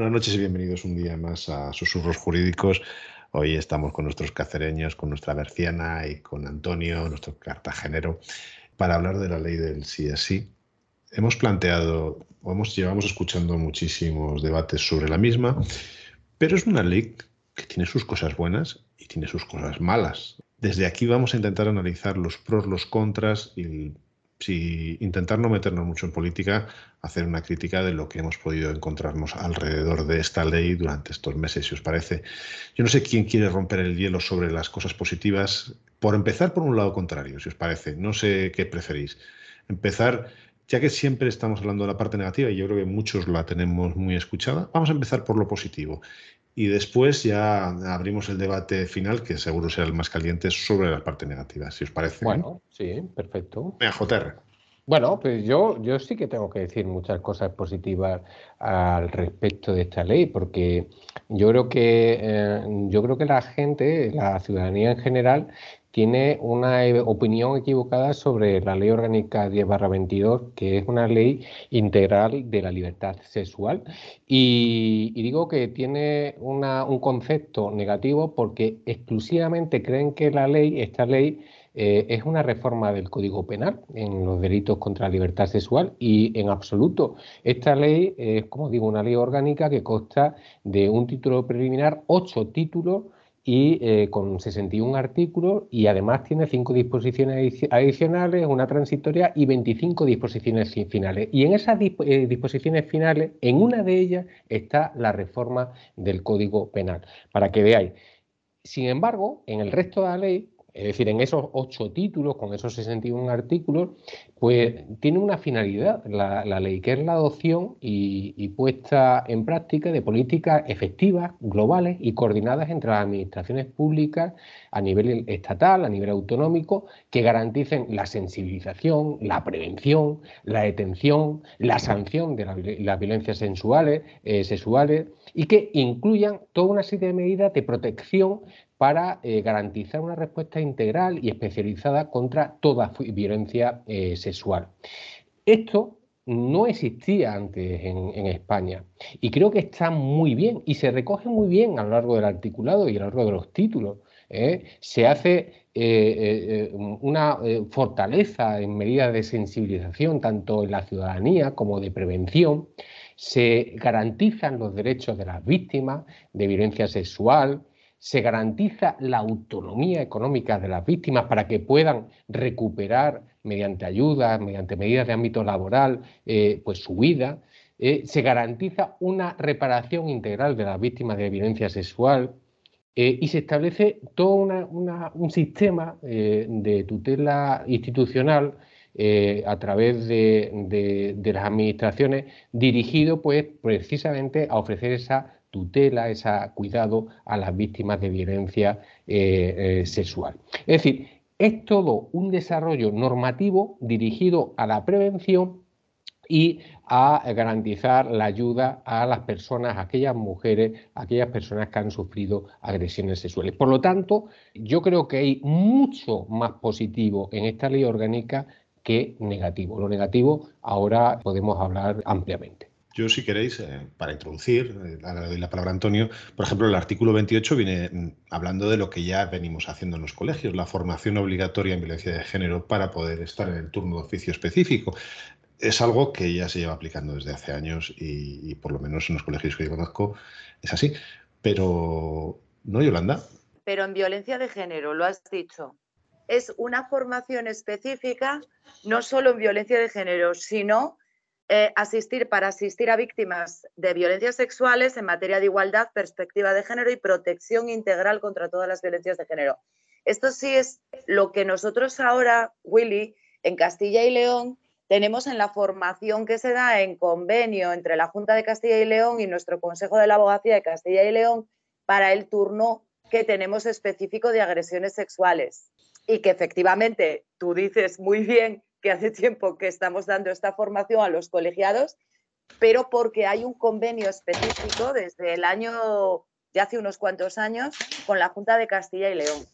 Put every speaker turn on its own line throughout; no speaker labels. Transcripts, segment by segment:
Buenas noches y bienvenidos un día más a Susurros Jurídicos. Hoy estamos con nuestros cacereños, con nuestra Berciana y con Antonio, nuestro cartagenero, para hablar de la ley del sí sí. Hemos planteado, llevamos escuchando muchísimos debates sobre la misma, pero es una ley que tiene sus cosas buenas y tiene sus cosas malas. Desde aquí vamos a intentar analizar los pros, los contras y si intentar no meternos mucho en política, hacer una crítica de lo que hemos podido encontrarnos alrededor de esta ley durante estos meses, si os parece. Yo no sé quién quiere romper el hielo sobre las cosas positivas. Por empezar por un lado contrario, si os parece. No sé qué preferís. Empezar, ya que siempre estamos hablando de la parte negativa y yo creo que muchos la tenemos muy escuchada, vamos a empezar por lo positivo. Y después ya abrimos el debate final, que seguro será el más caliente, sobre la parte negativa, si os parece.
Bueno, sí, perfecto.
Venga, JR.
Bueno, pues yo, yo sí que tengo que decir muchas cosas positivas al respecto de esta ley, porque yo creo que eh, yo creo que la gente, la ciudadanía en general, tiene una e, opinión equivocada sobre la ley orgánica 10-22, que es una ley integral de la libertad sexual. Y, digo que tiene un concepto negativo porque exclusivamente creen que la ley, esta ley, eh, es una reforma del Código Penal en los delitos contra la libertad sexual y en absoluto. Esta ley es, como digo, una ley orgánica que consta de un título preliminar, ocho títulos y eh, con 61 artículos y además tiene cinco disposiciones adicionales, una transitoria y 25 disposiciones finales. Y en esas eh, disposiciones finales, en una de ellas está la reforma del Código Penal, para que veáis. Sin embargo, en el resto de la ley, es decir, en esos ocho títulos, con esos 61 artículos, pues tiene una finalidad la, ley, que es la adopción y, puesta en práctica de políticas efectivas, globales y coordinadas entre las administraciones públicas a nivel estatal, a nivel autonómico, que garanticen la sensibilización, la prevención, la detención, la sanción de las violencias eh, sexuales y que incluyan toda una serie de medidas de protección para eh, garantizar una respuesta integral y especializada contra toda violencia eh, sexual. Esto no existía antes en, España y creo que está muy bien y se recoge muy bien a lo largo del articulado y a lo largo de los títulos. ¿eh? Se hace una fortaleza en medidas de sensibilización tanto en la ciudadanía como de prevención. Se garantizan los derechos de las víctimas de violencia sexual, se garantiza la autonomía económica de las víctimas para que puedan recuperar mediante ayudas, mediante medidas de ámbito laboral, eh, pues su vida. Eh, se garantiza una reparación integral de las víctimas de violencia sexual eh, y se establece todo un sistema de tutela institucional a través de, de, las administraciones dirigido pues precisamente a ofrecer esa tutela, ese cuidado a las víctimas de violencia eh, eh, sexual. Es decir, es todo un desarrollo normativo dirigido a la prevención y a garantizar la ayuda a las personas, a aquellas mujeres, a aquellas personas que han sufrido agresiones sexuales. Por lo tanto, yo creo que hay mucho más positivo en esta ley orgánica que negativo. Lo negativo ahora podemos hablar ampliamente.
Yo, si queréis, eh, para introducir, eh, le doy la palabra a Antonio, por ejemplo, el artículo 28 viene mm, hablando de lo que ya venimos haciendo en los colegios, la formación obligatoria en violencia de género para poder estar en el turno de oficio específico. Es algo que ya se lleva aplicando desde hace años y, por lo menos en los colegios que yo conozco es así. Pero, ¿no, Yolanda?
Pero en violencia de género, lo has dicho, es una formación específica, no solo en violencia de género, sino eh, asistir para asistir a víctimas de violencias sexuales en materia de igualdad, perspectiva de género y protección integral contra todas las violencias de género. Esto sí es lo que nosotros ahora, Willy, en Castilla y León, tenemos en la formación que se da en convenio entre la Junta de Castilla y León y nuestro Consejo de la Abogacía de Castilla y León para el turno que tenemos específico de agresiones sexuales. Y que efectivamente tú dices muy bien que hace tiempo que estamos dando esta formación a los colegiados, pero porque hay un convenio específico desde el año, ya hace unos cuantos años, con la Junta de Castilla y León.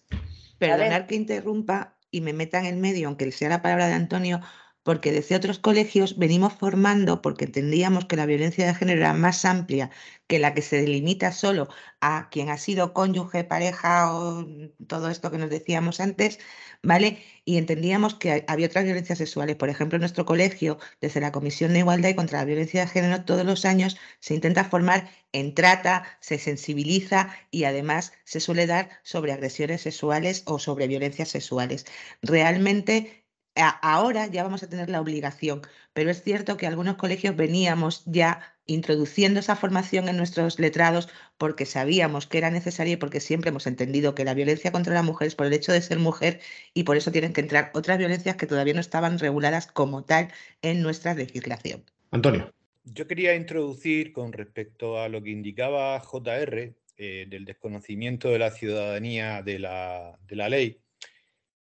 Perdonar que interrumpa y me meta en el medio, aunque sea la palabra de Antonio, porque desde otros colegios venimos formando, porque entendíamos que la violencia de género era más amplia que la que se delimita solo a quien ha sido cónyuge, pareja o todo esto que nos decíamos antes, ¿vale? Y entendíamos que había otras violencias sexuales. Por ejemplo, en nuestro colegio, desde la Comisión de Igualdad y contra la Violencia de Género, todos los años se intenta formar en trata, se sensibiliza y además se suele dar sobre agresiones sexuales o sobre violencias sexuales. Realmente ahora ya vamos a tener la obligación, pero es cierto que algunos colegios veníamos ya introduciendo esa formación en nuestros letrados porque sabíamos que era necesaria y porque siempre hemos entendido que la violencia contra la mujer es por el hecho de ser mujer y por eso tienen que entrar otras violencias que todavía no estaban reguladas como tal en nuestra legislación.
Antonio.
Yo quería introducir con respecto a lo que indicaba JR eh, del desconocimiento de la ciudadanía de la, de la ley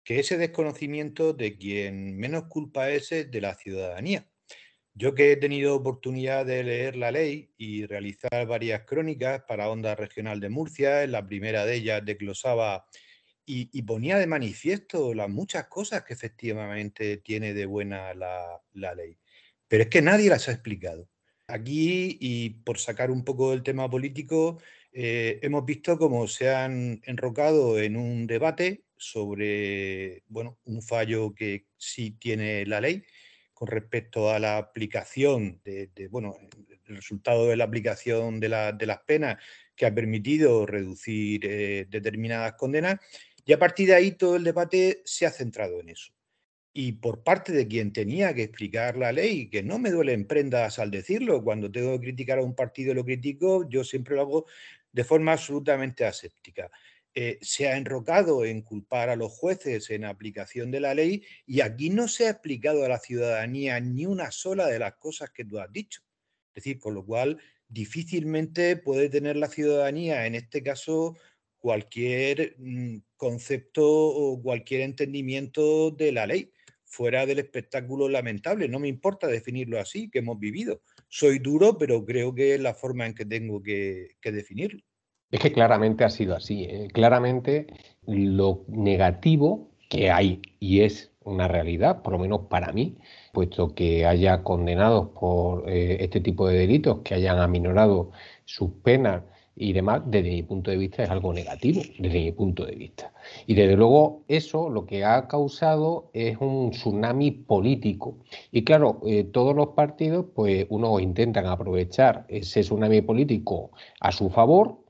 que ese desconocimiento de quien menos culpa es de la ciudadanía. Yo que he tenido oportunidad de leer la ley y realizar varias crónicas para Onda Regional de Murcia, en la primera de ellas desglosaba y, ponía de manifiesto las muchas cosas que efectivamente tiene de buena la, ley. Pero es que nadie las ha explicado. Aquí, y por sacar un poco del tema político, eh, hemos visto cómo se han enrocado en un debate sobre bueno, un fallo que sí tiene la ley con respecto a la aplicación de, bueno, el resultado de la aplicación de, las penas que ha permitido reducir eh, determinadas condenas y a partir de ahí todo el debate se ha centrado en eso. Y por parte de quien tenía que explicar la ley, que no me duelen prendas al decirlo, cuando tengo que criticar a un partido lo critico, yo siempre lo hago de forma absolutamente aséptica. Eh, se ha enrocado en culpar a los jueces en aplicación de la ley y aquí no se ha explicado a la ciudadanía ni una sola de las cosas que tú has dicho. Es decir, con lo cual difícilmente puede tener la ciudadanía, en este caso, cualquier mm, concepto o cualquier entendimiento de la ley, fuera del espectáculo lamentable. No me importa definirlo así, que hemos vivido. Soy duro, pero creo que es la forma en que tengo que definirlo.
Es que claramente ha sido así. ¿eh? Claramente lo negativo que hay, y es una realidad, por lo menos para mí, puesto que haya condenados por eh, este tipo de delitos, que hayan aminorado sus penas y demás, desde mi punto de vista es algo negativo, desde mi punto de vista. Y desde luego eso lo que ha causado es un tsunami político. Y claro, eh, todos los partidos, pues unos intentan aprovechar ese tsunami político a su favor,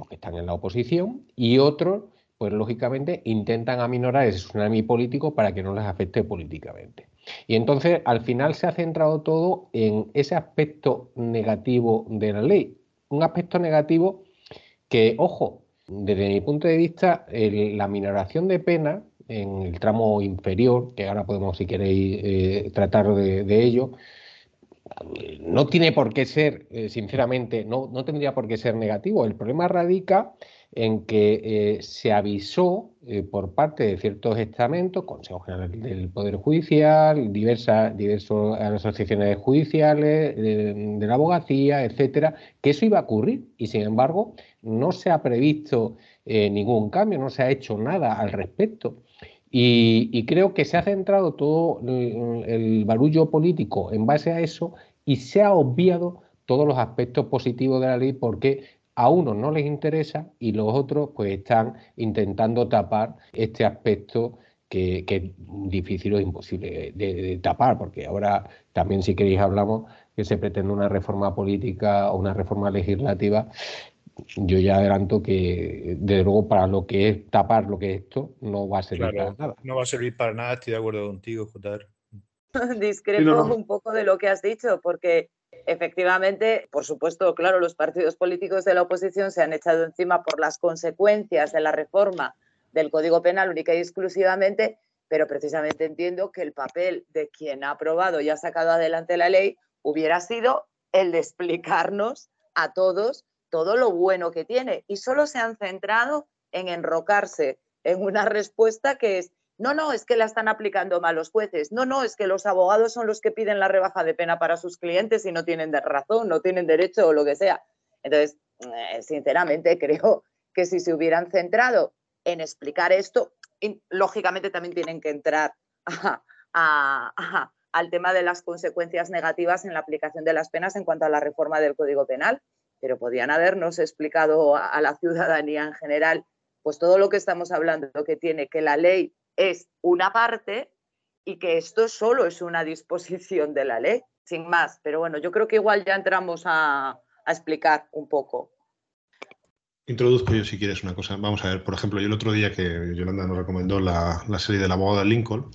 los que están en la oposición, y otros, pues lógicamente, intentan aminorar ese tsunami político para que no les afecte políticamente. Y entonces, al final se ha centrado todo en ese aspecto negativo de la ley. Un aspecto negativo que, ojo, desde mi punto de vista, la minoración de pena en el tramo inferior, que ahora podemos, si queréis, eh, tratar de ello, no tiene por qué ser, eh, sinceramente, no, no, tendría por qué ser negativo. El problema radica en que eh, se avisó eh, por parte de ciertos estamentos, Consejo General del Poder Judicial, diversas, diversas asociaciones judiciales, de, la abogacía, etcétera, que eso iba a ocurrir y sin embargo no se ha previsto ningún cambio, no se ha hecho nada al respecto. Y, creo que se ha centrado todo el, barullo político en base a eso y se ha obviado todos los aspectos positivos de la ley porque a unos no les interesa y los otros pues están intentando tapar este aspecto que, es difícil o imposible de, tapar, porque ahora también si queréis hablamos que se pretende una reforma política o una reforma legislativa yo ya adelanto que, desde luego, para lo que es tapar lo que es esto, no va a servir para nada.
No va a servir para nada, estoy de acuerdo contigo, JR.
Discrepo un poco de lo que has dicho, porque efectivamente, por supuesto, claro, los partidos políticos de la oposición se han echado encima por las consecuencias de la reforma del Código Penal única y exclusivamente, pero precisamente entiendo que el papel de quien ha aprobado y ha sacado adelante la ley hubiera sido el de explicarnos a todos todo lo bueno que tiene y solo se han centrado en enrocarse en una respuesta que es, no, no, es que la están aplicando mal los jueces, no, no, es que los abogados son los que piden la rebaja de pena para sus clientes y no tienen razón, no tienen derecho o lo que sea. Entonces, eh, sinceramente, creo que si se hubieran centrado en explicar esto, lógicamente también tienen que entrar al tema de las consecuencias negativas en la aplicación de las penas en cuanto a la reforma del Código Penal, pero podían habernos explicado a, la ciudadanía en general, pues todo lo que estamos hablando, que tiene que la ley es una parte y que esto solo es una disposición de la ley, sin más. Pero bueno, yo creo que igual ya entramos a explicar un poco.
Introduzco yo si quieres una cosa. Vamos a ver, por ejemplo, yo el otro día que Yolanda nos recomendó la, serie del abogado de Lincoln,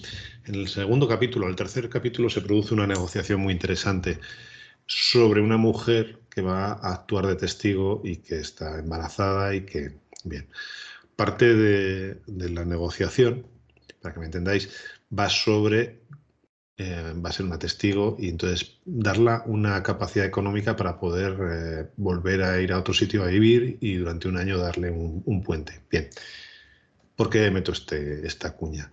en el segundo capítulo, el tercer capítulo, se produce una negociación muy interesante sobre una mujer que va a actuar de testigo y que está embarazada y que, bien, parte de la negociación, para que me entendáis, va sobre eh, va a ser una testigo y entonces darla una capacidad económica para poder eh, volver a ir a otro sitio a vivir y durante un año darle un, puente. Bien, ¿por qué meto este, esta cuña?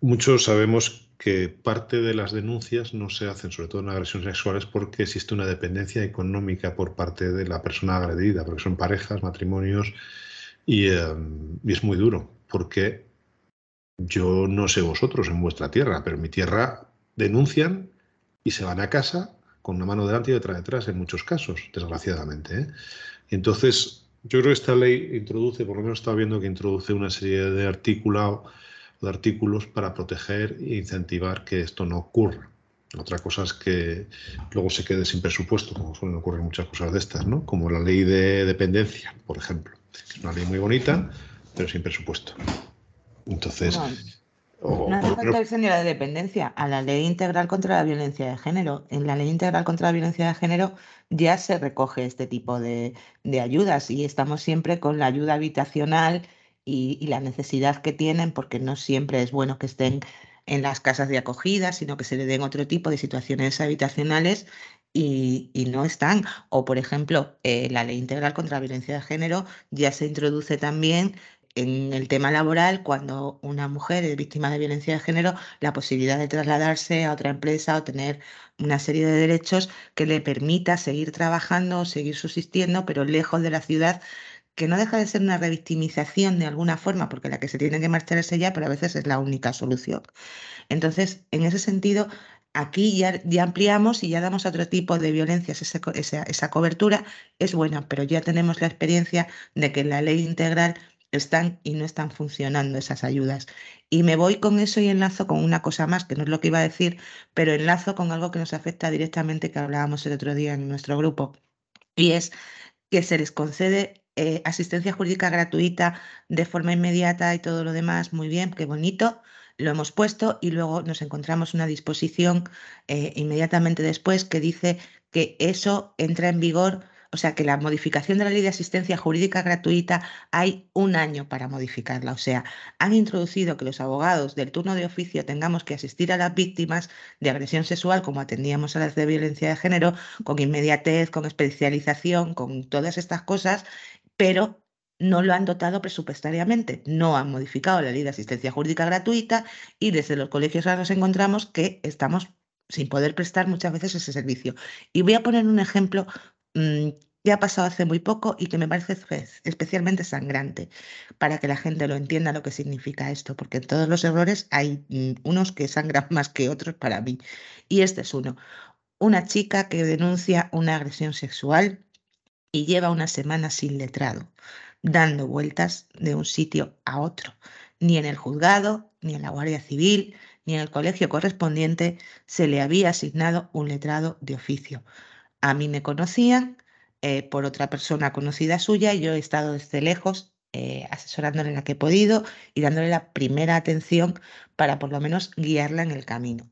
Muchos sabemos que parte de las denuncias no se hacen, sobre todo en agresiones sexuales, porque existe una dependencia económica por parte de la persona agredida, porque son parejas, matrimonios, y, eh, y es muy duro, porque yo no sé vosotros en vuestra tierra, pero en mi tierra denuncian y se van a casa con una mano delante y otra detrás en muchos casos, desgraciadamente. ¿eh? entonces, yo creo que esta ley introduce, por lo menos estaba viendo que introduce una serie de artículos, de artículos para proteger e incentivar que esto no ocurra. Otra cosa es que luego se quede sin presupuesto, como suelen ocurrir muchas cosas de estas, ¿no? Como la ley de dependencia, por ejemplo. Es una ley muy bonita, pero sin presupuesto. Entonces.
No, hace falta el de la dependencia, a la ley integral contra la violencia de género. En la ley integral contra la violencia de género ya se recoge este tipo de, ayudas y estamos siempre con la ayuda habitacional y, la necesidad que tienen, porque no siempre es bueno que estén en las casas de acogida, sino que se le den otro tipo de situaciones habitacionales y, no están. O, por ejemplo, eh, la ley integral contra la violencia de género ya se introduce también en el tema laboral, cuando una mujer es víctima de violencia de género, la posibilidad de trasladarse a otra empresa o tener una serie de derechos que le permita seguir trabajando o seguir subsistiendo, pero lejos de la ciudad, que no deja de ser una revictimización de alguna forma, porque la que se tiene que marchar es ella, pero a veces es la única solución. Entonces, en ese sentido, aquí ya, ya, ampliamos y ya damos otro tipo de violencias, esa, esa, cobertura es buena, pero ya tenemos la experiencia de que la ley integral están y no están funcionando esas ayudas. Y me voy con eso y enlazo con una cosa más, que no es lo que iba a decir, pero enlazo con algo que nos afecta directamente, que hablábamos el otro día en nuestro grupo, y es que se les concede eh, asistencia jurídica gratuita de forma inmediata y todo lo demás, muy bien, qué bonito, lo hemos puesto y luego nos encontramos una disposición eh, inmediatamente después que dice que eso entra en vigor o sea que la modificación de la ley de asistencia jurídica gratuita hay un año para modificarla. O sea, han introducido que los abogados del turno de oficio tengamos que asistir a las víctimas de agresión sexual como atendíamos a las de violencia de género, con inmediatez, con especialización, con todas estas cosas, pero no lo han dotado presupuestariamente, no han modificado la ley de asistencia jurídica gratuita y desde los colegios ahora nos encontramos que estamos sin poder prestar muchas veces ese servicio. Y voy a poner un ejemplo Mm, que ha pasado hace muy poco y que me parece especialmente sangrante para que la gente lo entienda lo que significa esto, porque en todos los errores hay mm, unos que sangran más que otros para mí. Y este es uno. Una chica que denuncia una agresión sexual y lleva una semana sin letrado, dando vueltas de un sitio a otro. Ni en el juzgado, ni en la Guardia Civil, ni en el colegio correspondiente se le había asignado un letrado de oficio. A mí me conocían eh, por otra persona conocida suya y yo he estado desde lejos eh, asesorándole en la que he podido y dándole la primera atención para por lo menos guiarla en el camino.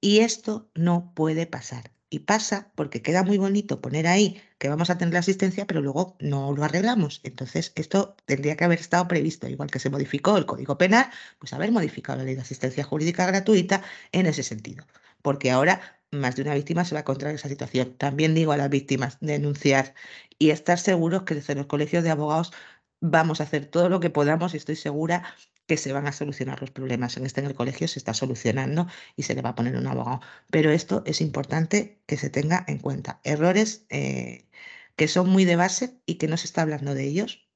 Y esto no puede pasar. Y pasa porque queda muy bonito poner ahí que vamos a tener la asistencia, pero luego no lo arreglamos. Entonces, esto tendría que haber estado previsto, igual que se modificó el Código Penal, pues haber modificado la ley de asistencia jurídica gratuita en ese sentido. Porque ahora más de una víctima se va a encontrar en esa situación. También digo a las víctimas denunciar y estar seguros que desde los colegios de abogados vamos a hacer todo lo que podamos y estoy segura que se van a solucionar los problemas. En este en el colegio se está solucionando y se le va a poner un abogado. Pero esto es importante que se tenga en cuenta. Errores eh, que son muy de base y que no se está hablando de ellos,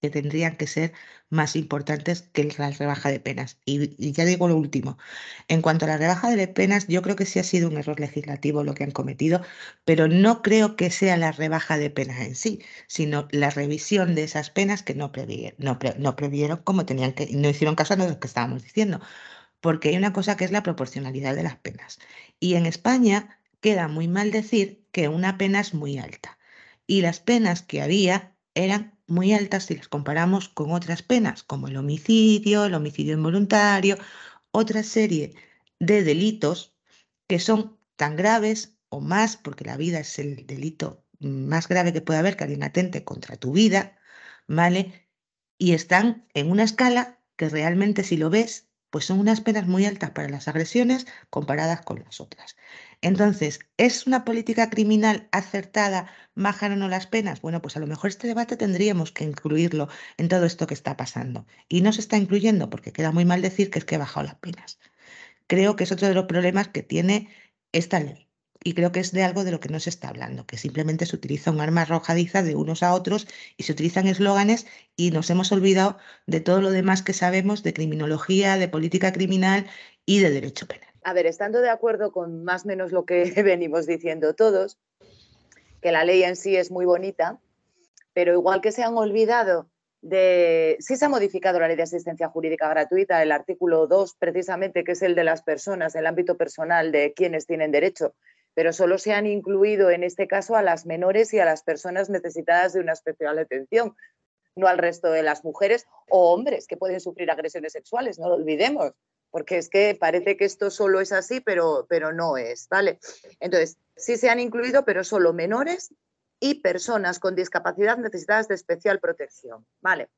que tendrían que ser más importantes que la rebaja de penas. Y, ya digo lo último, en cuanto a la rebaja de penas, yo creo que sí ha sido un error legislativo lo que han cometido, pero no creo que sea la rebaja de penas en sí, sino la revisión de esas penas que no previeron, no, previeron como tenían que, no hicieron caso a lo que estábamos diciendo, porque hay una cosa que es la proporcionalidad de las penas. Y en España queda muy mal decir que una pena es muy alta. Y las penas que había eran muy altas si las comparamos con otras penas, como el homicidio, el homicidio involuntario, otra serie de delitos que son tan graves o más, porque la vida es el delito más grave que puede haber, que alguien atente contra tu vida, ¿vale? Y están en una escala que realmente si lo ves, pues son unas penas muy altas para las agresiones comparadas con las otras. Entonces, ¿es una política criminal acertada bajar o no las penas? Bueno, pues a lo mejor este debate tendríamos que incluirlo en todo esto que está pasando. Y no se está incluyendo porque queda muy mal decir que es que he bajado las penas. Creo que es otro de los problemas que tiene esta ley. Y creo que es de algo de lo que no se está hablando, que simplemente se utiliza un arma arrojadiza de unos a otros y se utilizan eslóganes y nos hemos olvidado de todo lo demás que sabemos de criminología, de política criminal y de derecho penal.
A ver, estando de acuerdo con más o menos lo que venimos diciendo todos, que la ley en sí es muy bonita, pero igual que se han olvidado de, sí se ha modificado la ley de asistencia jurídica gratuita, el artículo 2 precisamente, que es el de las personas, el ámbito personal de quienes tienen derecho, pero solo se han incluido en este caso a las menores y a las personas necesitadas de una especial atención, no al resto de las mujeres o hombres que pueden sufrir agresiones sexuales, no lo olvidemos porque es que parece que esto solo es así, pero, pero no es, ¿vale? Entonces, sí se han incluido, pero solo menores y personas con discapacidad necesitadas de especial protección, ¿vale?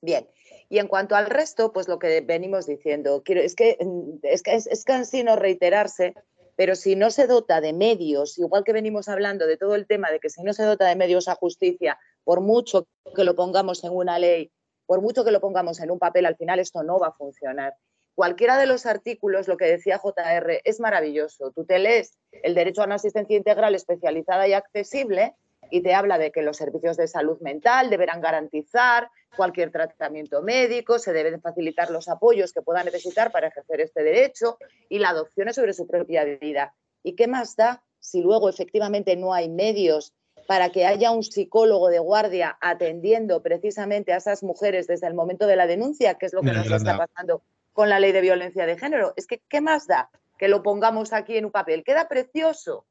Bien, y en cuanto al resto, pues lo que venimos diciendo, quiero, es que es, que es, es cansino reiterarse, pero si no se dota de medios, igual que venimos hablando de todo el tema de que si no se dota de medios a justicia, por mucho que lo pongamos en una ley, por mucho que lo pongamos en un papel, al final esto no va a funcionar cualquiera de los artículos, lo que decía JR, es maravilloso. Tú te lees el derecho a una asistencia integral especializada y accesible y te habla de que los servicios de salud mental deberán garantizar cualquier tratamiento médico, se deben facilitar los apoyos que pueda necesitar para ejercer este derecho y la adopción es sobre su propia vida. ¿Y qué más da si luego efectivamente no hay medios para que haya un psicólogo de guardia atendiendo precisamente a esas mujeres desde el momento de la denuncia, que es lo que nos está pasando con la ley de violencia de género. Es que, ¿qué más da que lo pongamos aquí en un papel? Queda precioso.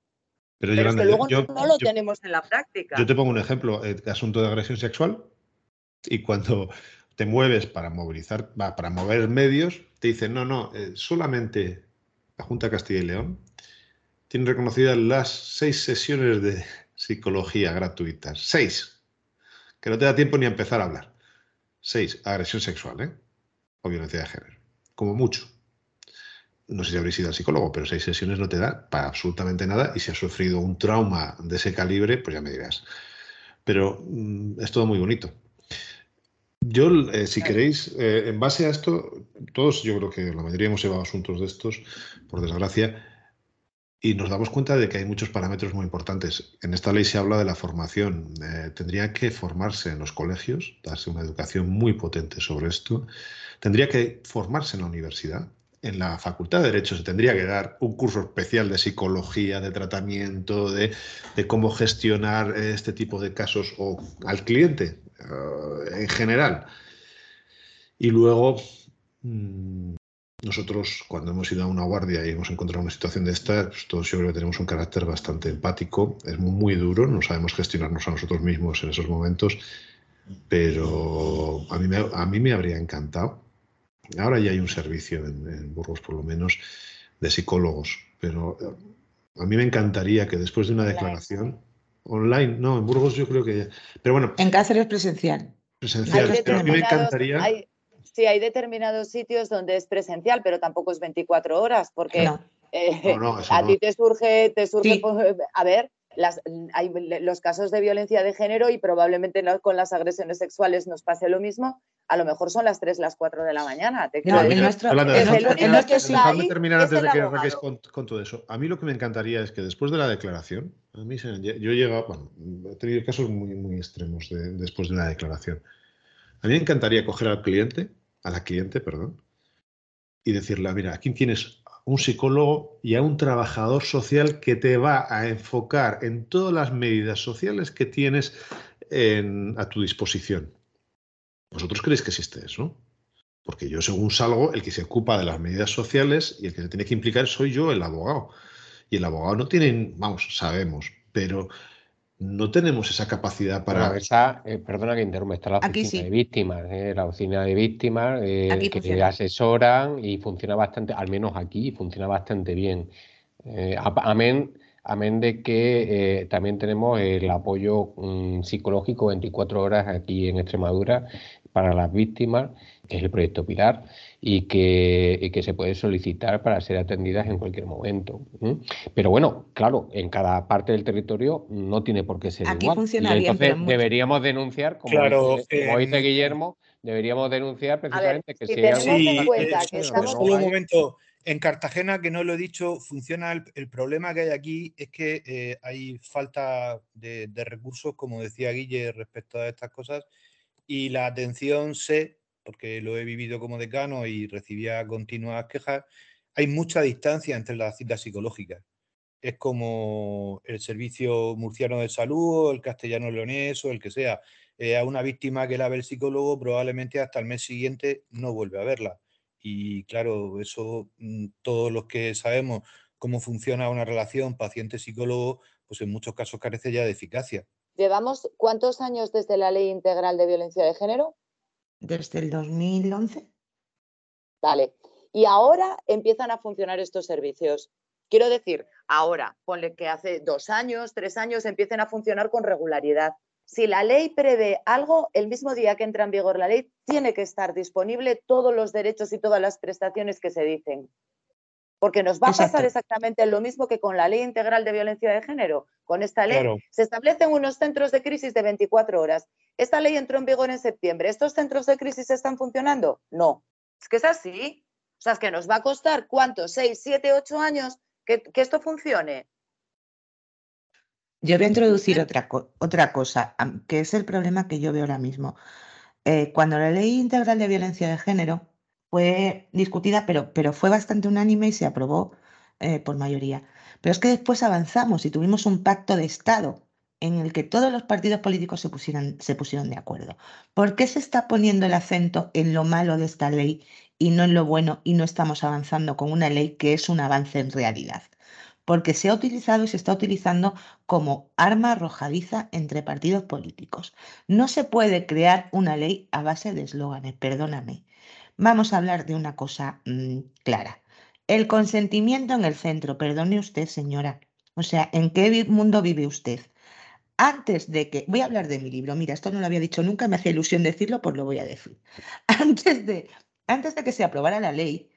Pero, es que luego no lo tenemos en la práctica.
Yo te pongo un ejemplo, el asunto de agresión sexual, y cuando te mueves para movilizar, para mover medios, te dicen, no, no, eh, solamente la Junta de Castilla y León tiene reconocidas las seis sesiones de psicología gratuitas. Seis. Que no te da tiempo ni a empezar a hablar. Seis. Agresión sexual, ¿eh? O violencia de género como mucho. No sé si habréis ido al psicólogo, pero seis sesiones no te da para absolutamente nada y si has sufrido un trauma de ese calibre, pues ya me dirás. Pero mm, es todo muy bonito. Yo, eh, si queréis, eh, en base a esto, todos, yo creo que la mayoría hemos llevado asuntos de estos, por desgracia, y nos damos cuenta de que hay muchos parámetros muy importantes. En esta ley se habla de la formación. Eh, tendría que formarse en los colegios, darse una educación muy potente sobre esto tendría que formarse en la universidad. En la Facultad de Derecho se tendría que dar un curso especial de psicología, de tratamiento, de, cómo gestionar este tipo de casos o al cliente eh, en general. Y luego, mm, nosotros cuando hemos ido a una guardia y hemos encontrado una situación de esta, pues todos yo creo que tenemos un carácter bastante empático, es muy duro, no sabemos gestionarnos a nosotros mismos en esos momentos, pero a mí a mí me habría encantado Ahora ya hay un servicio en, Burgos, por lo menos, de psicólogos, pero A mí me encantaría que después de una declaración online, no, en Burgos yo creo que... Pero bueno.
En Cáceres presencial.
Presencial, pero a mí me encantaría...
sí, hay determinados sitios donde es presencial, pero tampoco es 24 horas, porque eh, a ti te surge, te surge pues, a ver, las, hay los casos de violencia de género y probablemente con las agresiones sexuales nos pase lo mismo. A lo mejor son las 3, las 4 de la mañana. Te
no, decir, nuestro, Déjame terminar antes de que arranquéis con, con, todo eso. A mí lo que me encantaría es que después de la declaración, a mí yo he llegado, bueno, he tenido casos muy, muy extremos después de una declaración. A mí me encantaría coger al cliente, a la cliente, perdón, y decirle, mira, aquí tienes un psicólogo y a un trabajador social que te va a enfocar en todas las medidas sociales que tienes a tu disposición. ¿Vosotros creéis que existe eso? Porque yo, según salgo, el que se ocupa de las medidas sociales y el que se tiene que implicar soy yo, el abogado. Y el abogado no tiene, vamos, sabemos, pero no tenemos esa capacidad para.
Eh, perdona que interrumpa, está la oficina de víctimas, eh, la oficina de víctimas eh, que te asesoran y funciona bastante, al menos aquí, funciona bastante bien. amén, amén de que también tenemos el apoyo mm, psicológico 24 horas aquí en Extremadura para las víctimas, que es el proyecto Pilar y que, que, se puede solicitar para ser atendidas en cualquier momento. Pero bueno, claro, en cada parte del territorio no tiene por qué ser
Aquí
igual.
Funciona bien,
entonces deberíamos denunciar, como, dice, Guillermo, deberíamos denunciar precisamente que
si tenemos en cuenta que estamos... un momento. En Cartagena, que no lo he dicho, funciona el, problema que hay aquí es que eh, hay falta de, de recursos, como decía Guille, respecto a estas cosas, y la atención se porque lo he vivido como decano y recibía continuas quejas, hay mucha distancia entre las citas psicológicas. Es como el servicio murciano de salud, el castellano leonés o el que sea. Eh, a una víctima que la ve el psicólogo probablemente hasta el mes siguiente no vuelve a verla. Y claro, eso mm, todos los que sabemos cómo funciona una relación paciente-psicólogo, pues en muchos casos carece ya de eficacia.
¿Llevamos cuántos años desde la Ley Integral de Violencia de Género?
Desde el 2011.
Vale. Y ahora empiezan a funcionar estos servicios. Quiero decir, ahora, ponle que hace dos años, tres años, empiecen a funcionar con regularidad. Si la ley prevé algo, el mismo día que entra en vigor la ley, tiene que estar disponible todos los derechos y todas las prestaciones que se dicen. Porque nos va a pasar exactamente lo mismo que con la ley integral de violencia de género. Con esta ley se establecen unos centros de crisis de 24 horas. Esta ley entró en vigor en septiembre. ¿Estos centros de crisis están funcionando? No. Es que es así. O sea, es que nos va a costar, ¿cuántos? ¿Seis, siete, ocho años que, esto funcione?
Yo voy a introducir otra, otra cosa, que es el problema que yo veo ahora mismo. Eh, cuando la ley integral de violencia de género fue discutida, pero, pero fue bastante unánime y se aprobó eh, por mayoría. Pero es que después avanzamos y tuvimos un pacto de Estado en el que todos los partidos políticos se, pusieron, se pusieron de acuerdo. ¿Por qué se está poniendo el acento en lo malo de esta ley y no en lo bueno y no estamos avanzando con una ley que es un avance en realidad? Porque se ha utilizado y se está utilizando como arma arrojadiza entre partidos políticos. No se puede crear una ley a base de eslóganes, perdóname vamos a hablar de una cosa mm, clara. El consentimiento en el centro, perdone usted, señora. O sea, ¿en qué mundo vive usted? Antes de que, voy a hablar de mi libro, mira, esto no lo había dicho nunca, me hace ilusión decirlo, pues lo voy a decir. Antes de, antes de que se aprobara la ley,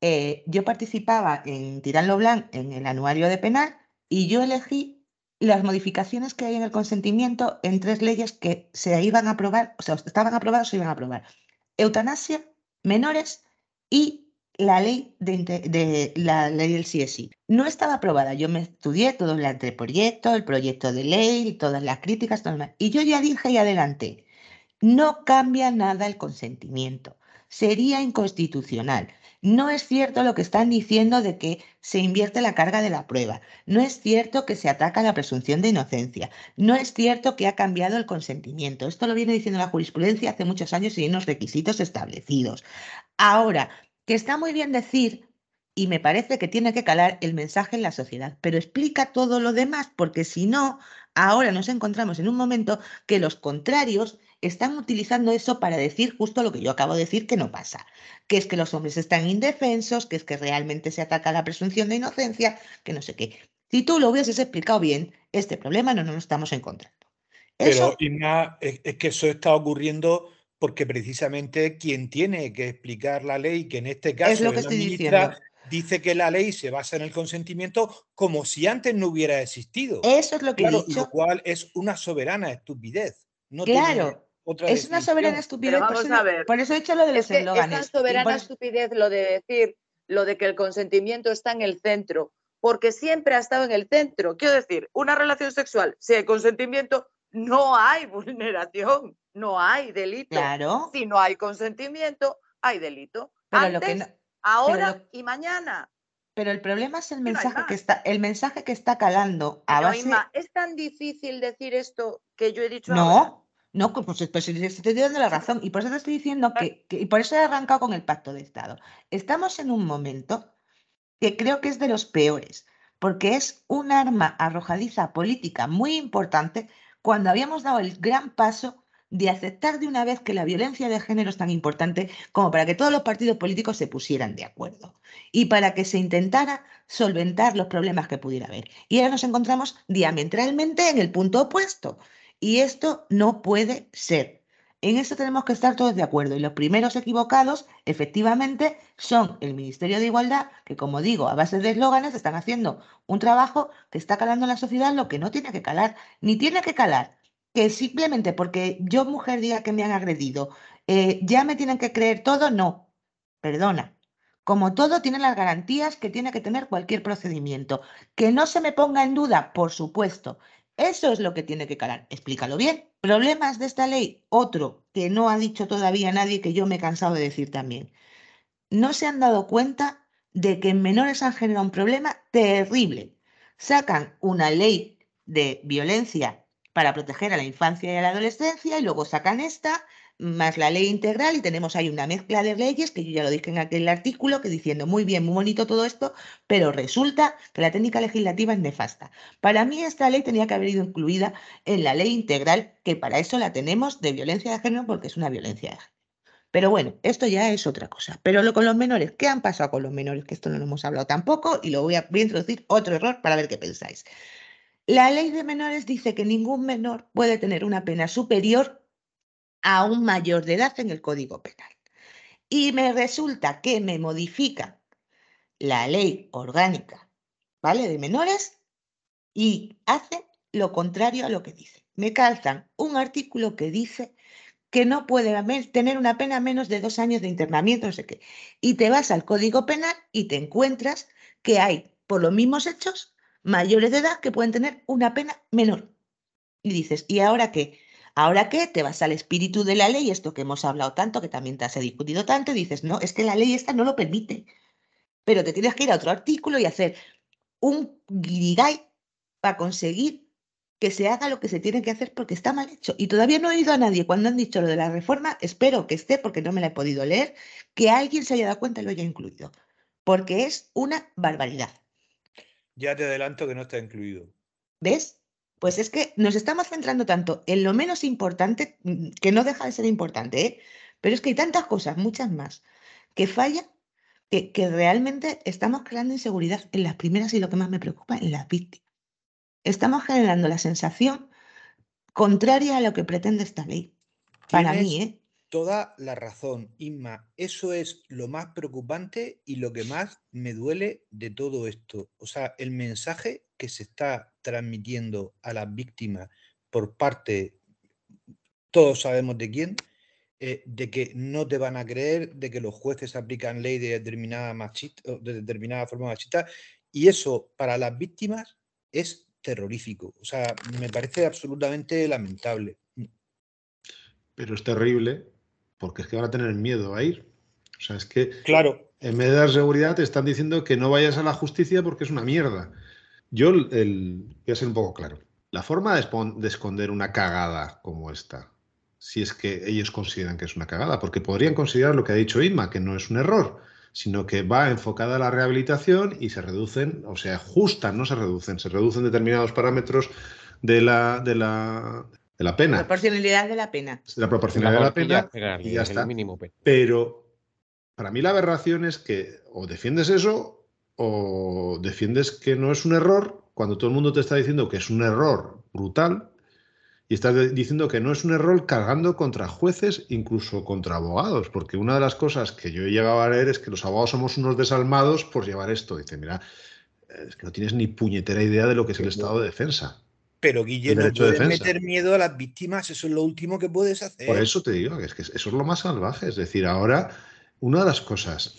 eh, yo participaba en Tirán Blanc en el anuario de penal y yo elegí las modificaciones que hay en el consentimiento en tres leyes que se iban a aprobar, o sea, estaban aprobadas o se iban a aprobar. Eutanasia, menores y la ley de, la ley del CSI. No estaba aprobada. Yo me estudié todo el anteproyecto, el proyecto de ley, todas las críticas, y yo ya dije y adelanté, no cambia nada el consentimiento. Sería inconstitucional. No es cierto lo que están diciendo de que se invierte la carga de la prueba. No es cierto que se ataca la presunción de inocencia. No es cierto que ha cambiado el consentimiento. Esto lo viene diciendo la jurisprudencia hace muchos años y hay unos requisitos establecidos. Ahora, que está muy bien decir, y me parece que tiene que calar el mensaje en la sociedad, pero explica todo lo demás, porque si no, ahora nos encontramos en un momento que los contrarios están utilizando eso para decir justo lo que yo acabo de decir que no pasa, que es que los hombres están indefensos, que es que realmente se ataca la presunción de inocencia, que no sé qué. Si tú lo hubieses explicado bien, este problema no nos lo estamos encontrando.
Pero, Inma, es, que eso está ocurriendo porque precisamente quien tiene que explicar la ley, que en este caso
es lo que estoy diciendo.
dice que la ley se basa en el consentimiento como si antes no hubiera existido.
Eso es lo que he dicho.
Lo cual es una soberana estupidez. No
claro, es una soberana estupidez.
vamos
por,
a ver.
por eso he dicho lo de los
es eslóganes. Es soberana estupidez lo de decir lo de que el consentimiento está en el centro, porque siempre ha estado en el centro. Quiero decir, una relación sexual, si hay consentimiento, no hay vulneración, no hay delito.
Claro.
Si no hay consentimiento, hay delito. Antes, ahora y mañana.
Pero el problema es el mensaje que está, el mensaje que está calando a base...
es tan difícil decir esto que yo he dicho.
No, no, pues, pues, te estoy dando la razón. Y por eso te estoy diciendo que, y por eso he arrancado con el pacto de Estado. Estamos en un momento que creo que es de los peores, porque es un arma arrojadiza política muy importante cuando habíamos dado el gran paso de aceptar de una vez que la violencia de género es tan importante como para que todos los partidos políticos se pusieran de acuerdo y para que se intentara solventar los problemas que pudiera haber. Y ahora nos encontramos diametralmente en el punto opuesto. Y esto no puede ser. En esto tenemos que estar todos de acuerdo. Y los primeros equivocados, efectivamente, son el Ministerio de Igualdad, que como digo, a base de eslóganes están haciendo un trabajo que está calando en la sociedad lo que no tiene que calar, ni tiene que calar que simplemente porque yo, mujer, diga que me han agredido, eh, ya me tienen que creer todo, no. Perdona. Como todo, tiene las garantías que tiene que tener cualquier procedimiento. Que no se me ponga en duda, por supuesto. Eso es lo que tiene que calar. Explícalo bien. Problemas de esta ley. Otro que no ha dicho todavía nadie, que yo me he cansado de decir también. No se han dado cuenta de que en menores han generado un problema terrible. Sacan una ley de violencia para proteger a la infancia y a la adolescencia y luego sacan esta más la ley integral y tenemos ahí una mezcla de leyes que yo ya lo dije en aquel artículo que diciendo muy bien, muy bonito todo esto, pero resulta que la técnica legislativa es nefasta. Para mí esta ley tenía que haber ido incluida en la ley integral, que para eso la tenemos de violencia de género porque es una violencia de género. Pero bueno, esto ya es otra cosa. Pero lo con los menores, ¿qué han pasado con los menores? Que esto no lo hemos hablado tampoco y lo voy a, voy a introducir otro error para ver qué pensáis. La ley de menores dice que ningún menor puede tener una pena superior a un mayor de edad en el Código Penal. Y me resulta que me modifica la ley orgánica, ¿vale? De menores y hace lo contrario a lo que dice. Me calzan un artículo que dice que no puede tener una pena menos de dos años de internamiento, no sé qué. Y te vas al Código Penal y te encuentras que hay, por los mismos hechos, mayores de edad que pueden tener una pena menor. Y dices, ¿y ahora qué? ¿Ahora qué? Te vas al espíritu de la ley, esto que hemos hablado tanto, que también te has discutido tanto, y dices, no, es que la ley esta no lo permite. Pero te tienes que ir a otro artículo y hacer un guirigay para conseguir que se haga lo que se tiene que hacer porque está mal hecho. Y todavía no he oído a nadie cuando han dicho lo de la reforma, espero que esté porque no me la he podido leer, que alguien se haya dado cuenta y lo haya incluido. Porque es una barbaridad.
Ya te adelanto que no está incluido.
¿Ves? Pues es que nos estamos centrando tanto en lo menos importante, mm, que no deja de ser importante, ¿eh? pero es que hay tantas cosas, muchas más, que fallan, que, que realmente estamos creando inseguridad en las primeras y lo que más me preocupa, en las víctimas. Estamos generando la sensación contraria a lo que pretende esta ley. Para mí, ¿eh?
toda la razón, Inma. Eso es lo más preocupante y lo que más me duele de todo esto. O sea, el mensaje que se está transmitiendo a las víctimas por parte, todos sabemos de quién, eh, de que no te van a creer, de que los jueces aplican ley de determinada, machista, de determinada forma machista, y eso para las víctimas es terrorífico. O sea, me parece absolutamente lamentable.
Pero es terrible porque es que van a tener miedo a ir. O sea, es que
claro.
en vez de dar seguridad te están diciendo que no vayas a la justicia porque es una mierda. Yo el, voy a ser un poco claro. La forma de, de esconder una cagada como esta, si es que ellos consideran que es una cagada, porque podrían considerar lo que ha dicho Inma, que no es un error, sino que va enfocada a la rehabilitación y se reducen, o sea, ajustan, no se reducen, se reducen determinados parámetros de la, de la de la pena.
Proporcionalidad de la pena.
La proporcionalidad de la pena y ya está. Pero para mí la aberración es que o defiendes eso o defiendes que no es un error cuando todo el mundo te está diciendo que es un error brutal y estás diciendo que no es un error cargando contra jueces, incluso contra abogados, porque una de las cosas que yo he llegado a leer es que los abogados somos unos desalmados por llevar esto. Dice, mira, es que no tienes ni puñetera idea de lo que es el estado de defensa.
Pero Guillermo, no puedes meter miedo a las víctimas, eso es lo último que puedes hacer.
Por eso te digo, que, es que eso es lo más salvaje. Es decir, ahora, una de las cosas,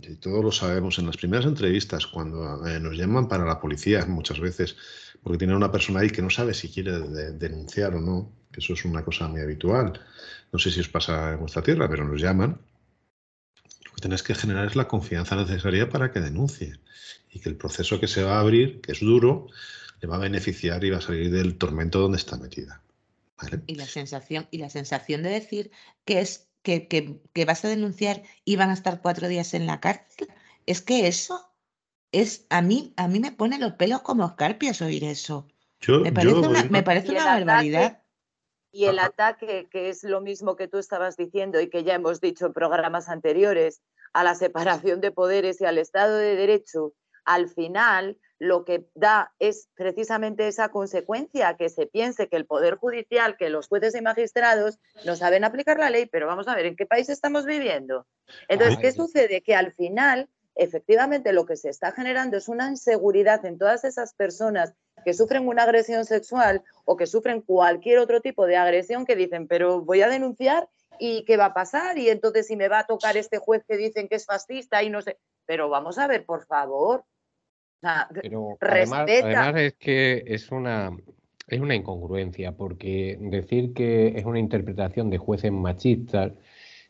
y todos lo sabemos en las primeras entrevistas, cuando eh, nos llaman para la policía muchas veces, porque tienen una persona ahí que no sabe si quiere denunciar o no, que eso es una cosa muy habitual. No sé si os pasa en vuestra tierra, pero nos llaman. Lo que tenéis que generar es la confianza necesaria para que denuncie y que el proceso que se va a abrir, que es duro, le va a beneficiar y va a salir del tormento donde está metida.
Y la sensación, y la sensación de decir que es que, que, vas a denunciar y van a estar cuatro días en la cárcel, es que eso es a mí, a mí me pone los pelos como escarpias oír eso. me parece una, me parece una barbaridad.
Y el ataque, que es lo mismo que tú estabas diciendo y que ya hemos dicho en programas anteriores, a la separación de poderes y al Estado de Derecho, al final lo que da es precisamente esa consecuencia, que se piense que el Poder Judicial, que los jueces y magistrados no saben aplicar la ley, pero vamos a ver, ¿en qué país estamos viviendo? Entonces, ¿qué sucede? Que al final, efectivamente, lo que se está generando es una inseguridad en todas esas personas que sufren una agresión sexual o que sufren cualquier otro tipo de agresión que dicen, pero voy a denunciar y qué va a pasar y entonces si me va a tocar este juez que dicen que es fascista y no sé, pero vamos a ver, por favor,
pero además, además, es que es una, es una incongruencia, porque decir que es una interpretación de jueces machistas,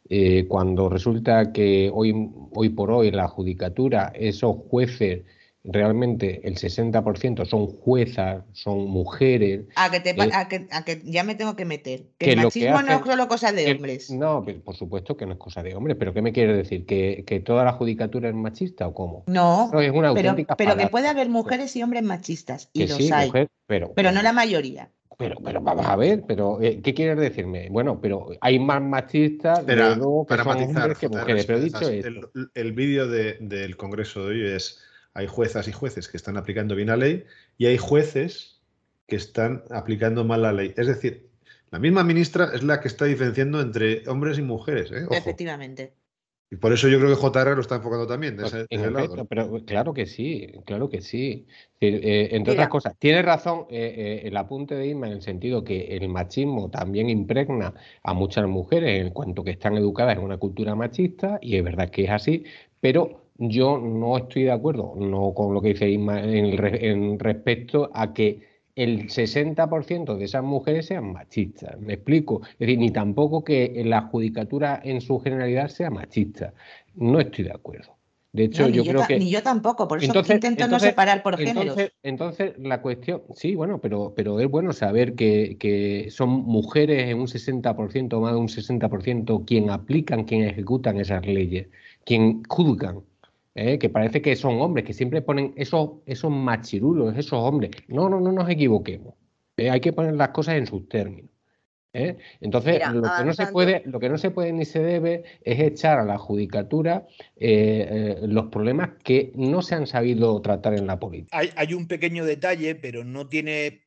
eh, cuando resulta que hoy, hoy por hoy la judicatura, esos jueces realmente el 60% son juezas, son mujeres.
A que, te, eh, a, que, a que, ya me tengo que meter. Que, el machismo no es solo cosa de hombres.
no, por supuesto que no es cosa de hombres, pero ¿qué me quiere decir? ¿Que, que toda la judicatura es machista o cómo?
No, es una pero, pero que puede haber mujeres y hombres machistas, y los hay. pero, pero no la mayoría.
Pero, pero vamos a ver, pero eh, ¿qué quieres decirme? Bueno, pero hay más machistas
para, para matizar, que mujeres. Pero dicho el, el vídeo de, del Congreso de hoy es hay juezas y jueces que están aplicando bien la ley y hay jueces que están aplicando mal la ley. Es decir, la misma ministra es la que está diferenciando entre hombres y mujeres. ¿eh?
Efectivamente.
Y por eso yo creo que JR lo está enfocando también.
Pues, pero claro que sí, claro que sí. Eh, entre otras cosas, tiene razón eh, eh, el apunte de Irma en el sentido que el machismo también impregna a muchas mujeres en cuanto que están educadas en una cultura machista, y es verdad que es así, pero yo no estoy de acuerdo no con lo que dice Isma en, respecto a que el 60% de esas mujeres sean machistas. ¿Me explico? Es decir, ni tampoco que la judicatura en su generalidad sea machista. No estoy de acuerdo. De hecho, yo, creo que.
Ni yo tampoco, por eso intento no separar por género.
Entonces, la cuestión. Sí, bueno, pero, pero es bueno saber que, que son mujeres en un 60%, más de un 60%, quien aplican, quien ejecutan esas leyes, quien juzgan. ¿Eh? que parece que son hombres, que siempre ponen esos, esos machirulos, esos hombres. No, no, no nos equivoquemos. ¿eh? hay que poner las cosas en sus términos. ¿eh? Entonces, lo, que no se puede, lo que no se puede ni se debe es echar a la judicatura los problemas que no se han sabido tratar en la política.
Hay, un pequeño detalle, pero no tiene...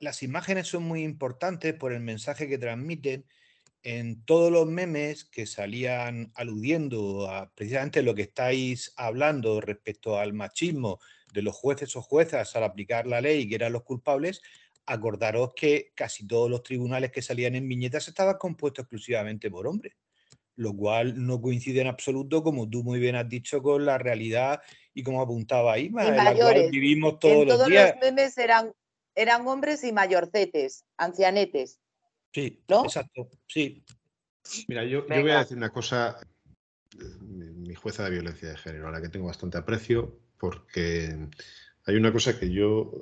las imágenes son muy importantes por el mensaje que transmiten en todos los memes que salían aludiendo a precisamente lo que estáis hablando respecto al machismo de los jueces o juezas al aplicar la ley que eran los culpables, acordaros que casi todos los tribunales que salían en viñetas estaban compuestos exclusivamente por hombres, lo cual no coincide en absoluto, como tú muy bien has dicho, con la realidad y como apuntaba ahí, vivimos todos,
en todos los memes eran, eran hombres y mayorcetes, ancianetes.
Sí, exacto, sí.
Mira, yo, voy a decir una cosa, mi jueza de violencia de género, a la que tengo bastante aprecio, porque hay una cosa que yo,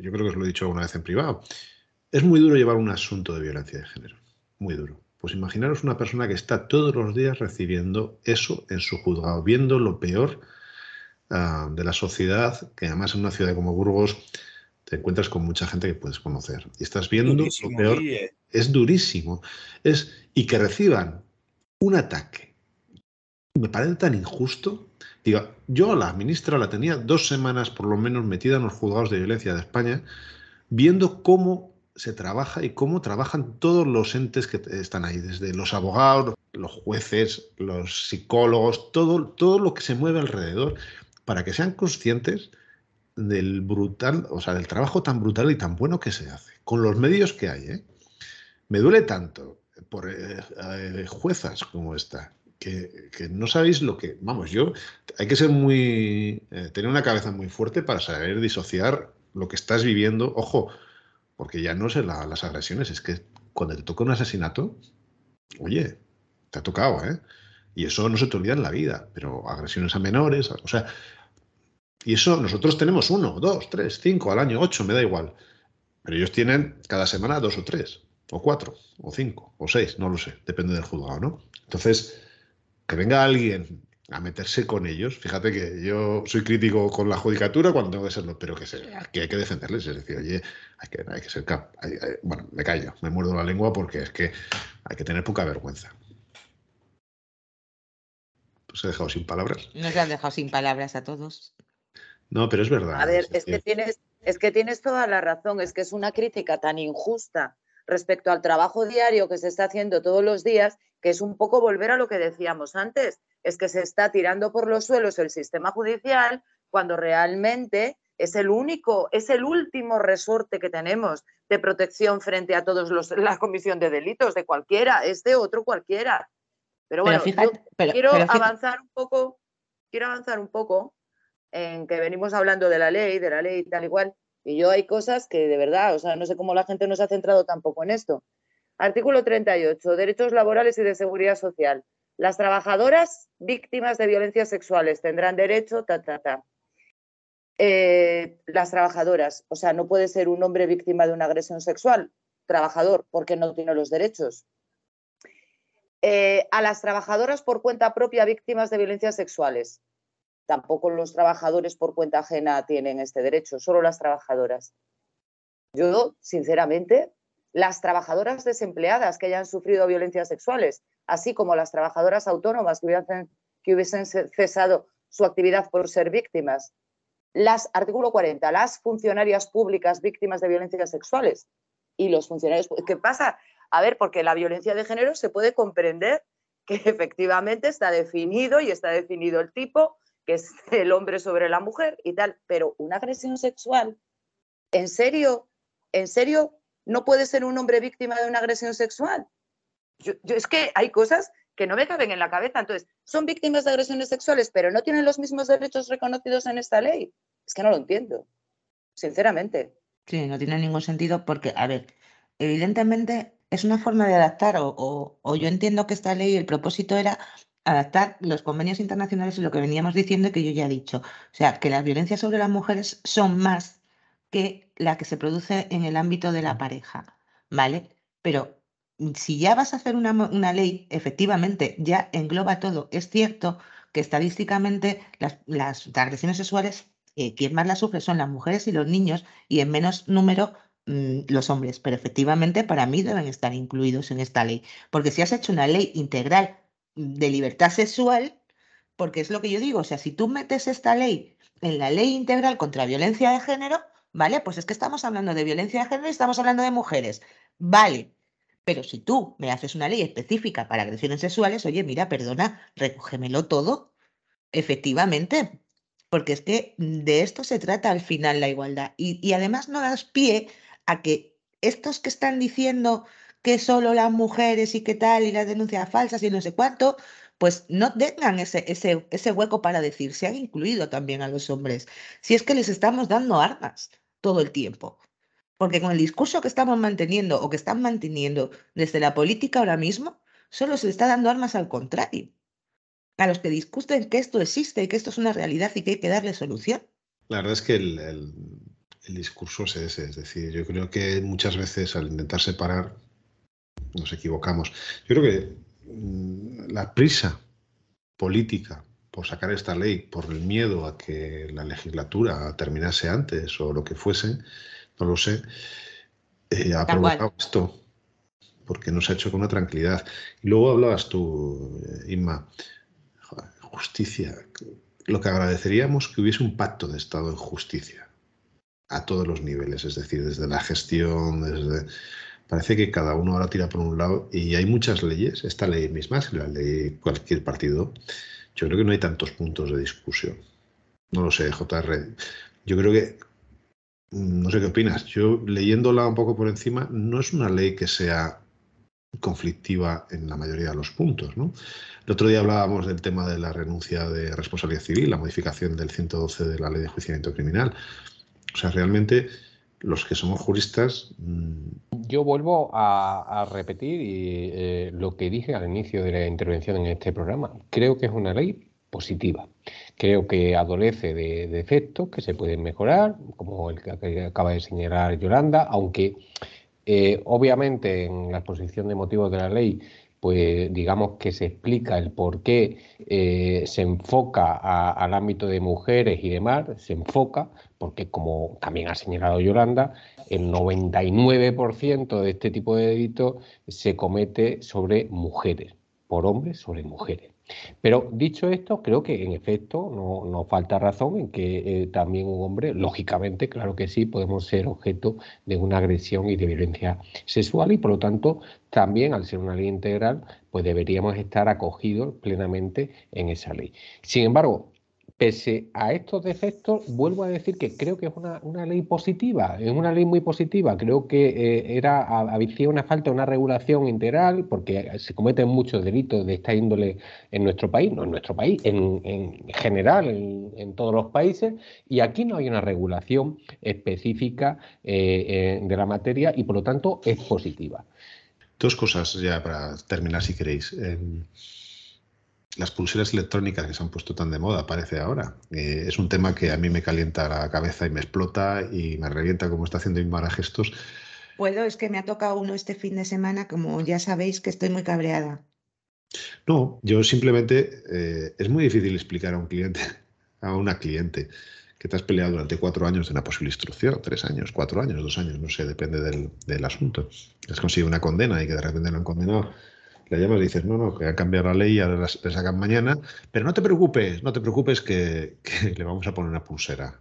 yo creo que os lo he dicho alguna vez en privado. Es muy duro llevar un asunto de violencia de género, muy duro. Pues imaginaros una persona que está todos los días recibiendo eso en su juzgado, viendo lo peor ah, de la sociedad, que además en una ciudad como Burgos te encuentras con mucha gente que puedes conocer. Y estás viendo lo peor. Es durísimo. Es, y que reciban un ataque. Me parece tan injusto Digo, yo la ministra la tenía dos semanas por lo menos metida en los juzgados de violencia de España, viendo cómo se trabaja y cómo trabajan todos los entes que están ahí, desde los abogados, los jueces, los psicólogos, todo, todo lo que se mueve alrededor, para que sean conscientes del brutal, o sea, del trabajo tan brutal y tan bueno que se hace, con los medios que hay. ¿eh? Me duele tanto por eh, eh, juezas como esta, que, no sabéis lo que, vamos, yo, hay que ser muy, tener una cabeza muy fuerte para saber disociar lo que estás viviendo, ojo, porque ya no es las agresiones, es que cuando te toca un asesinato, oye, te ha tocado, ¿eh? Y eso no se te olvida en la vida, pero agresiones a menores, o sea, y eso nosotros tenemos uno, dos, tres, cinco al año, ocho, me da igual. Pero ellos tienen cada semana dos o tres, o cuatro, o cinco, o seis, no lo sé, depende del juzgado, ¿no? Entonces, que venga alguien a meterse con ellos, fíjate que yo soy crítico con la judicatura cuando tengo que serlo, pero que, que hay que defenderles, es decir, oye, hay que, hay que ser cap bueno, me callo, me muerdo la lengua porque es que hay que tener poca vergüenza. Pues he dejado sin palabras.
Nos han dejado sin palabras a todos.
No, pero es verdad.
A ver, es, que tienes, es que tienes toda la razón, es que es una crítica tan injusta respecto al trabajo diario que se está haciendo todos los días, que es un poco volver a lo que decíamos antes, es que se está tirando por los suelos el sistema judicial cuando realmente es el único, es el último resorte que tenemos de protección frente a todos los la comisión de delitos de cualquiera, es de otro cualquiera. Pero bueno, quiero avanzar un poco, quiero avanzar un poco en que venimos hablando de la ley, de la ley y tal igual, y yo hay cosas que de verdad, o sea, no sé cómo la gente no se ha centrado tampoco en esto. Artículo 38, derechos laborales y de seguridad social. Las trabajadoras víctimas de violencias sexuales tendrán derecho, ta, ta, ta. Eh, las trabajadoras, o sea, no puede ser un hombre víctima de una agresión sexual, trabajador, porque no tiene los derechos. Eh, a las trabajadoras por cuenta propia víctimas de violencias sexuales, Tampoco los trabajadores por cuenta ajena tienen este derecho, solo las trabajadoras. Yo, sinceramente, las trabajadoras desempleadas que hayan sufrido violencias sexuales, así como las trabajadoras autónomas que hubiesen, cesado su actividad por ser víctimas. Las, artículo 40, las funcionarias públicas víctimas de violencias sexuales y los funcionarios. ¿Qué pasa? A ver, porque la violencia de género se puede comprender que efectivamente está definido y está definido el tipo que es el hombre sobre la mujer y tal, pero una agresión sexual, ¿en serio? ¿En serio no puede ser un hombre víctima de una agresión sexual? Yo, es que hay cosas que no me caben en la cabeza. Entonces, son víctimas de agresiones sexuales, pero no tienen los mismos derechos reconocidos en esta ley. Es que no lo entiendo, sinceramente.
Sí, no tiene ningún sentido porque, a ver, evidentemente es una forma de adaptar o, o yo entiendo que esta ley, el propósito era adaptar los convenios internacionales y lo que veníamos diciendo y que yo ya he dicho. O sea, que las violencias sobre las mujeres son más que la que se produce en el ámbito de la pareja, ¿vale? Pero si ya vas a hacer una, ley, efectivamente, ya engloba todo. Es cierto que estadísticamente las, las agresiones sexuales, eh, quien más las sufre son las mujeres y los niños y en menos número mm, los hombres, pero efectivamente para mí deben estar incluidos en esta ley, porque si has hecho una ley integral de libertad sexual, porque es lo que yo digo, o sea, si tú metes esta ley en la ley integral contra violencia de género, ¿vale? Pues es que estamos hablando de violencia de género y estamos hablando de mujeres, ¿vale? Pero si tú me haces una ley específica para agresiones sexuales, oye, mira, perdona, recógemelo todo, efectivamente, porque es que de esto se trata al final la igualdad. Y, y además no das pie a que estos que están diciendo que solo las mujeres y qué tal, y las denuncias falsas y no sé cuánto, pues no tengan ese, ese, ese hueco para decir, se han incluido también a los hombres, si es que les estamos dando armas todo el tiempo. Porque con el discurso que estamos manteniendo o que están manteniendo desde la política ahora mismo, solo se le está dando armas al contrario. A los que discuten que esto existe y que esto es una realidad y que hay que darle solución.
La verdad es que el, el, el discurso es ese. Es decir, yo creo que muchas veces al intentar separar nos equivocamos. Yo creo que mm, la prisa política por sacar esta ley, por el miedo a que la legislatura terminase antes o lo que fuese, no lo sé, eh, ha provocado esto, porque no se ha hecho con una tranquilidad. Y luego hablabas tú, eh, Inma, justicia. lo que agradeceríamos que hubiese un pacto de Estado en justicia a todos los niveles, es decir, desde la gestión, desde... Parece que cada uno ahora tira por un lado y hay muchas leyes, esta ley misma, si la ley cualquier partido, yo creo que no hay tantos puntos de discusión. No lo sé, JR. Yo creo que, no sé qué opinas, yo leyéndola un poco por encima, no es una ley que sea conflictiva en la mayoría de los puntos. ¿no? El otro día hablábamos del tema de la renuncia de responsabilidad civil, la modificación del 112 de la ley de juiciamiento criminal. O sea, realmente los que somos juristas... Mm,
Yo vuelvo a, repetir eh, lo que dije al inicio de la intervención en este programa. Creo que es una ley positiva. Creo que adolece de defectos que se pueden mejorar, como el que acaba de señalar Yolanda, aunque eh, obviamente en la exposición de motivos de la ley pues digamos que se explica el por qué eh, se enfoca al ámbito de mujeres y demás, se enfoca, porque como también ha señalado Yolanda, el 99% de este tipo de delitos se comete sobre mujeres, por hombres sobre mujeres. Pero dicho esto, creo que en efecto no, nos falta razón en que eh, también un hombre, lógicamente, claro que sí, podemos ser objeto de una agresión y de violencia sexual y por lo tanto también al ser una ley integral, pues deberíamos estar acogidos plenamente en esa ley. Sin embargo, Pese a estos defectos, vuelvo a decir que creo que es una, ley positiva, es una ley muy positiva. Creo que eh, era había una falta de una regulación integral, porque se cometen muchos delitos de esta índole en nuestro país, no en nuestro país, en, general, en, todos los países, y aquí no hay una regulación específica eh, eh, de la materia y por lo tanto es positiva.
Dos cosas ya para terminar, si queréis las pulseras electrónicas que se han puesto tan de moda, parece ahora. Eh, es un tema que a mí me calienta la cabeza y me explota y me revienta como está haciendo Inmara gestos.
Puedo, es que me ha tocado uno este fin de semana, como ya sabéis que estoy muy cabreada.
No, yo simplemente eh, es muy difícil explicar a un cliente, a una cliente, que te has peleado durante cuatro años de una posible instrucción, tres años, cuatro años, dos años, no sé, depende del, del asunto. Has conseguido una condena y que de repente lo han condenado le llamas y dices, no, no, que ha cambiado la ley y ahora le sacan mañana, pero no te preocupes, no te preocupes que, le vamos a poner una pulsera.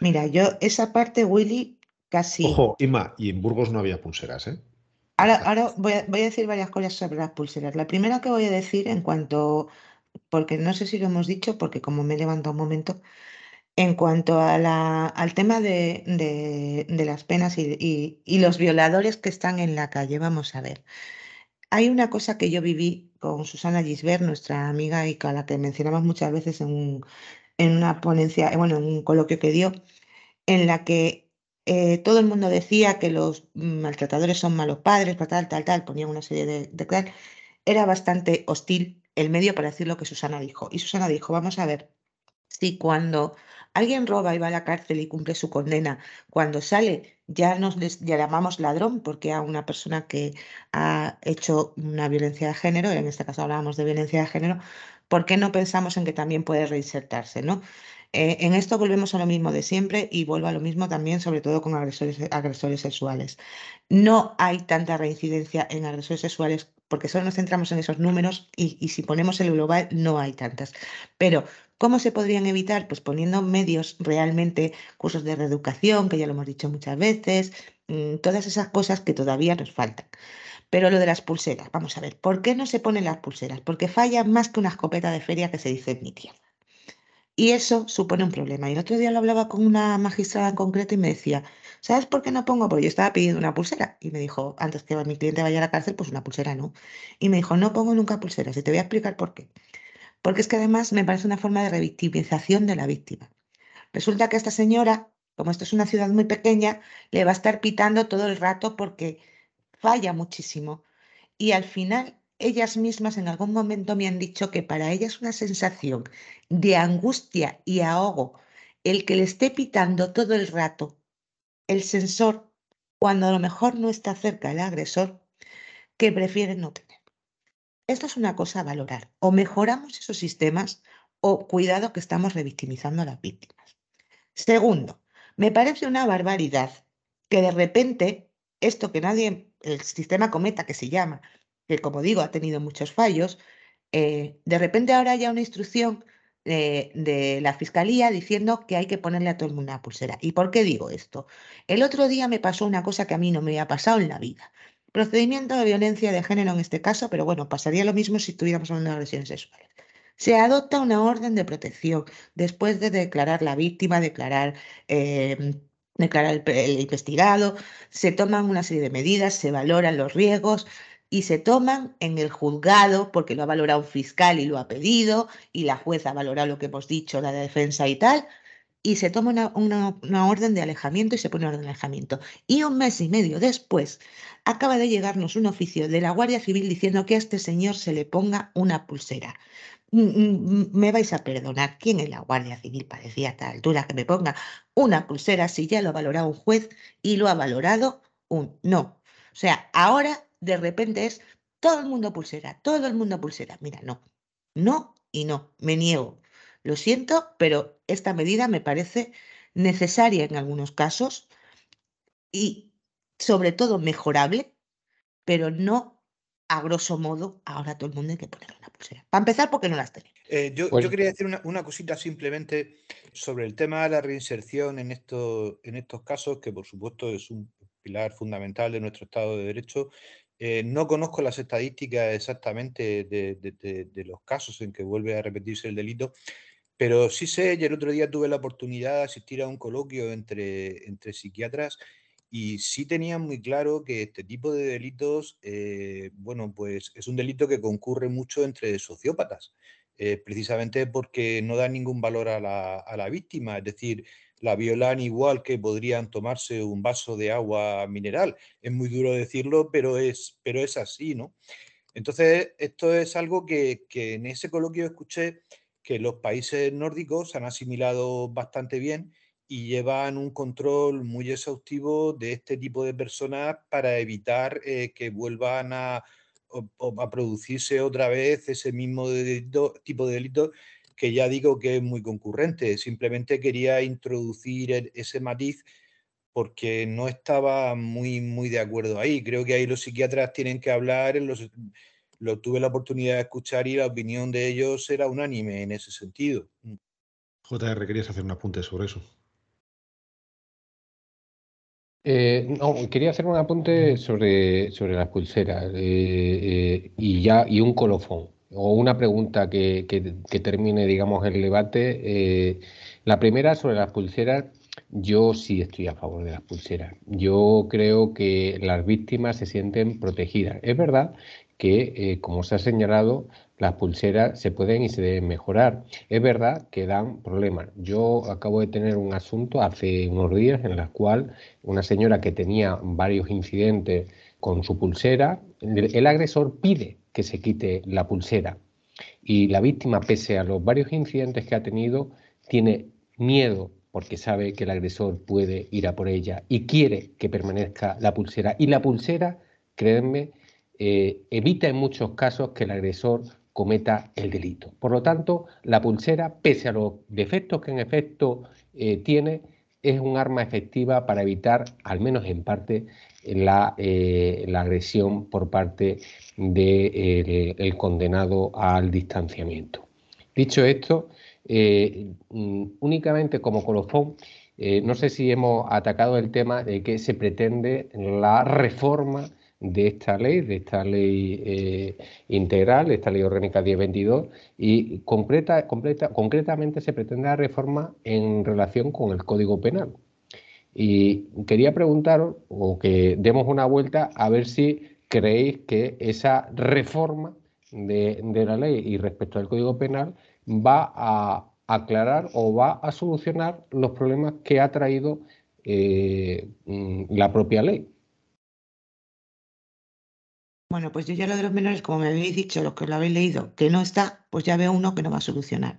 Mira, yo esa parte, Willy, casi...
Ojo, Ima, y en Burgos no había pulseras, ¿eh?
Ahora, ahora voy, a, decir varias cosas sobre las pulseras. La primera que voy a decir en cuanto, porque no sé si lo hemos dicho, porque como me he levantado un momento, en cuanto a la, al tema de, las penas y, y, los violadores que están en la calle, vamos a ver. Hay una cosa que yo viví con Susana Gisbert, nuestra amiga y con la que mencionamos muchas veces en, una ponencia, eh, bueno, en un coloquio que dio, en la que eh, todo el mundo decía que los maltratadores son malos padres, tal, tal, tal, ponían una serie de, de Era bastante hostil el medio para decir lo que Susana dijo. Y Susana dijo, vamos a ver, si cuando alguien roba y va a la cárcel y cumple su condena, cuando sale ya nos llamamos ladrón porque a una persona que ha hecho una violencia de género, en este caso hablábamos de violencia de género, ¿por qué no pensamos en que también puede reinsertarse? ¿no? Eh, en esto volvemos a lo mismo de siempre y vuelvo a lo mismo también, sobre todo con agresores, agresores sexuales. No hay tanta reincidencia en agresores sexuales porque solo nos centramos en esos números y, si ponemos el global no hay tantas. Pero ¿Cómo se podrían evitar? Pues poniendo medios realmente, cursos de reeducación, que ya lo hemos dicho muchas veces, mm, todas esas cosas que todavía nos faltan. Pero lo de las pulseras, vamos a ver, ¿por qué no se ponen las pulseras? Porque falla más que una escopeta de feria que se dice en mi tierra. Y eso supone un problema. Y el otro día lo hablaba con una magistrada en concreto y me decía, ¿sabes por qué no pongo? Porque yo estaba pidiendo una pulsera. Y me dijo, antes que mi cliente vaya a la cárcel, pues una pulsera no. Y me dijo, no pongo nunca pulseras. Y te voy a explicar por qué. Porque es que además me parece una forma de revictimización de la víctima. Resulta que esta señora, como esto es una ciudad muy pequeña, le va a estar pitando todo el rato porque falla muchísimo. Y al final, ellas mismas en algún momento me han dicho que para ellas es una sensación de angustia y ahogo el que le esté pitando todo el rato el sensor cuando a lo mejor no está cerca el agresor, que prefieren no tener. Esto es una cosa a valorar. O mejoramos esos sistemas o cuidado que estamos revictimizando a las víctimas. Segundo, me parece una barbaridad que de repente esto que nadie, el sistema cometa que se llama, que como digo ha tenido muchos fallos, eh, de repente ahora haya una instrucción de la fiscalía diciendo que hay que ponerle a todo el mundo una pulsera. ¿Y por qué digo esto? El otro día me pasó una cosa que a mí no me había pasado en la vida. Procedimiento de violencia de género en este caso, pero bueno, pasaría lo mismo si estuviéramos hablando de agresiones sexuales. Se adopta una orden de protección después de declarar la víctima, declarar, em, declarar el investigado, se toman una serie de medidas, se valoran los riesgos, y se toman en el juzgado porque lo ha valorado un fiscal y lo ha pedido y la jueza ha valorado lo que hemos dicho, la defensa y tal, y se toma una, orden de alejamiento y se pone una orden de alejamiento. Y un mes y medio después acaba de llegarnos un oficio de la Guardia Civil diciendo que a este señor se le ponga una pulsera. Mm, mm, me vais a perdonar, ¿quién es la Guardia Civil parecía a tal altura que me ponga una pulsera si ya lo ha valorado un juez y lo ha valorado un no? O sea, ahora de repente es todo el mundo pulsera, todo el mundo pulsera. Mira, no, no y no, me niego. Lo siento, pero esta medida me parece necesaria en algunos casos y sobre todo mejorable, pero no a grosso modo ahora todo el mundo hay que poner una pulsera. Para empezar, porque no las tenemos.
Eh, yo, pues quería decir una, cosita simplemente sobre el tema de la reinserción en, estos, en estos casos, que por supuesto es un pilar fundamental de nuestro Estado de Derecho eh, no conozco las estadísticas exactamente de, los casos en que vuelve a repetirse el delito, pero sí sé, y el otro día tuve la oportunidad de asistir a un coloquio entre, entre psiquiatras y sí tenían muy claro que este tipo de delitos, eh, bueno, pues es un delito que concurre mucho entre sociópatas, eh, precisamente porque no da ningún valor a la, a la víctima, es decir, la violan igual que podrían tomarse un vaso de agua mineral. Es muy duro decirlo, pero es, pero es así, ¿no? Entonces, esto es algo que, en ese coloquio escuché que los países nórdicos han asimilado bastante bien y llevan un control muy exhaustivo de este tipo de personas para evitar eh, que vuelvan a, a, producirse otra vez ese mismo tipo de delitos que ya digo que es muy concurrente. Simplemente quería introducir e, ese matiz porque no estaba muy, muy de acuerdo ahí. Creo que ahí los psiquiatras tienen que hablar, los, lo tuve la oportunidad de escuchar y la opinión de ellos era unánime en ese sentido.
JR, querías hacer un apunte sobre eso.
Eh, no, quería hacer un apunte sobre, sobre las pulseras eh, eh, y ya y un colofón o una pregunta que, termine, digamos, el debate. Eh, la primera sobre las pulseras. Yo sí estoy a favor de las pulseras. Yo creo que las víctimas se sienten protegidas. Es verdad que, eh, como se ha señalado, las pulseras se pueden y se deben mejorar. Es verdad que dan problemas. Yo acabo de tener un asunto hace unos días en el cual una señora que tenía varios incidentes con su pulsera, el agresor pide que se quite la pulsera. Y la víctima, pese a los varios incidentes que ha tenido, tiene miedo porque sabe que el agresor puede ir a por ella y quiere que permanezca la pulsera. Y la pulsera, créanme, eh, evita en muchos casos que el agresor cometa el delito. Por lo tanto, la pulsera, pese a los defectos que en efecto eh, tiene, es un arma efectiva para evitar, al menos en parte, la, eh, la agresión por parte del el condenado al distanciamiento. Dicho esto, eh, mm, únicamente como colofón, eh, no sé si hemos atacado el tema de que se pretende la reforma de esta ley, de esta ley integral, de esta ley orgánica 1022, y concreta, concretamente se pretende la reforma en relación con el Código Penal. Y quería preguntaros, o que demos una vuelta, a ver si creéis que esa reforma de, la ley y respecto al Código Penal va a aclarar o va a solucionar los problemas que ha traído eh, mm, la propia ley.
Bueno, pues yo ya lo de los menores, como me habéis dicho, los que lo habéis leído, que no está, pues ya veo uno que no va a solucionar.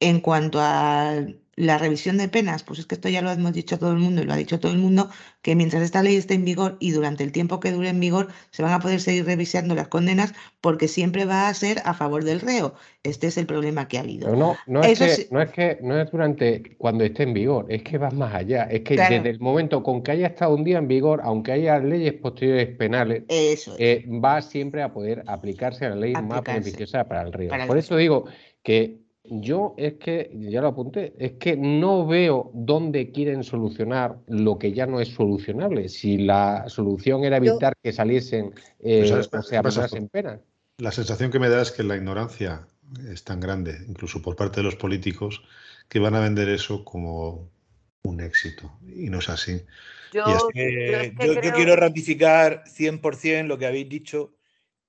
En cuanto a la revisión de penas, pues es que esto ya lo hemos dicho todo el mundo y lo ha dicho todo el mundo, que mientras esta ley esté en vigor y durante el tiempo que dure en vigor, se van a poder seguir revisando las condenas porque siempre va a ser a favor del reo. Este es el problema que ha habido.
no, no, es que, no, es que, no es durante cuando esté en vigor, es que va más allá. Es que desde el momento con que haya estado un día en vigor, aunque haya leyes posteriores penales, eh, va siempre a poder aplicarse a la ley más beneficiosa para el reo. Por eso digo que yo es que, ya lo apunté, es que no veo dónde quieren solucionar lo que ya no es solucionable. Si la solución era evitar que saliesen eh, o sea, en pena.
La sensación que me da es que la ignorancia es tan grande, incluso por parte de los políticos, que van a vender eso como un éxito. Y no es así.
Yo, quiero ratificar 100% lo que habéis dicho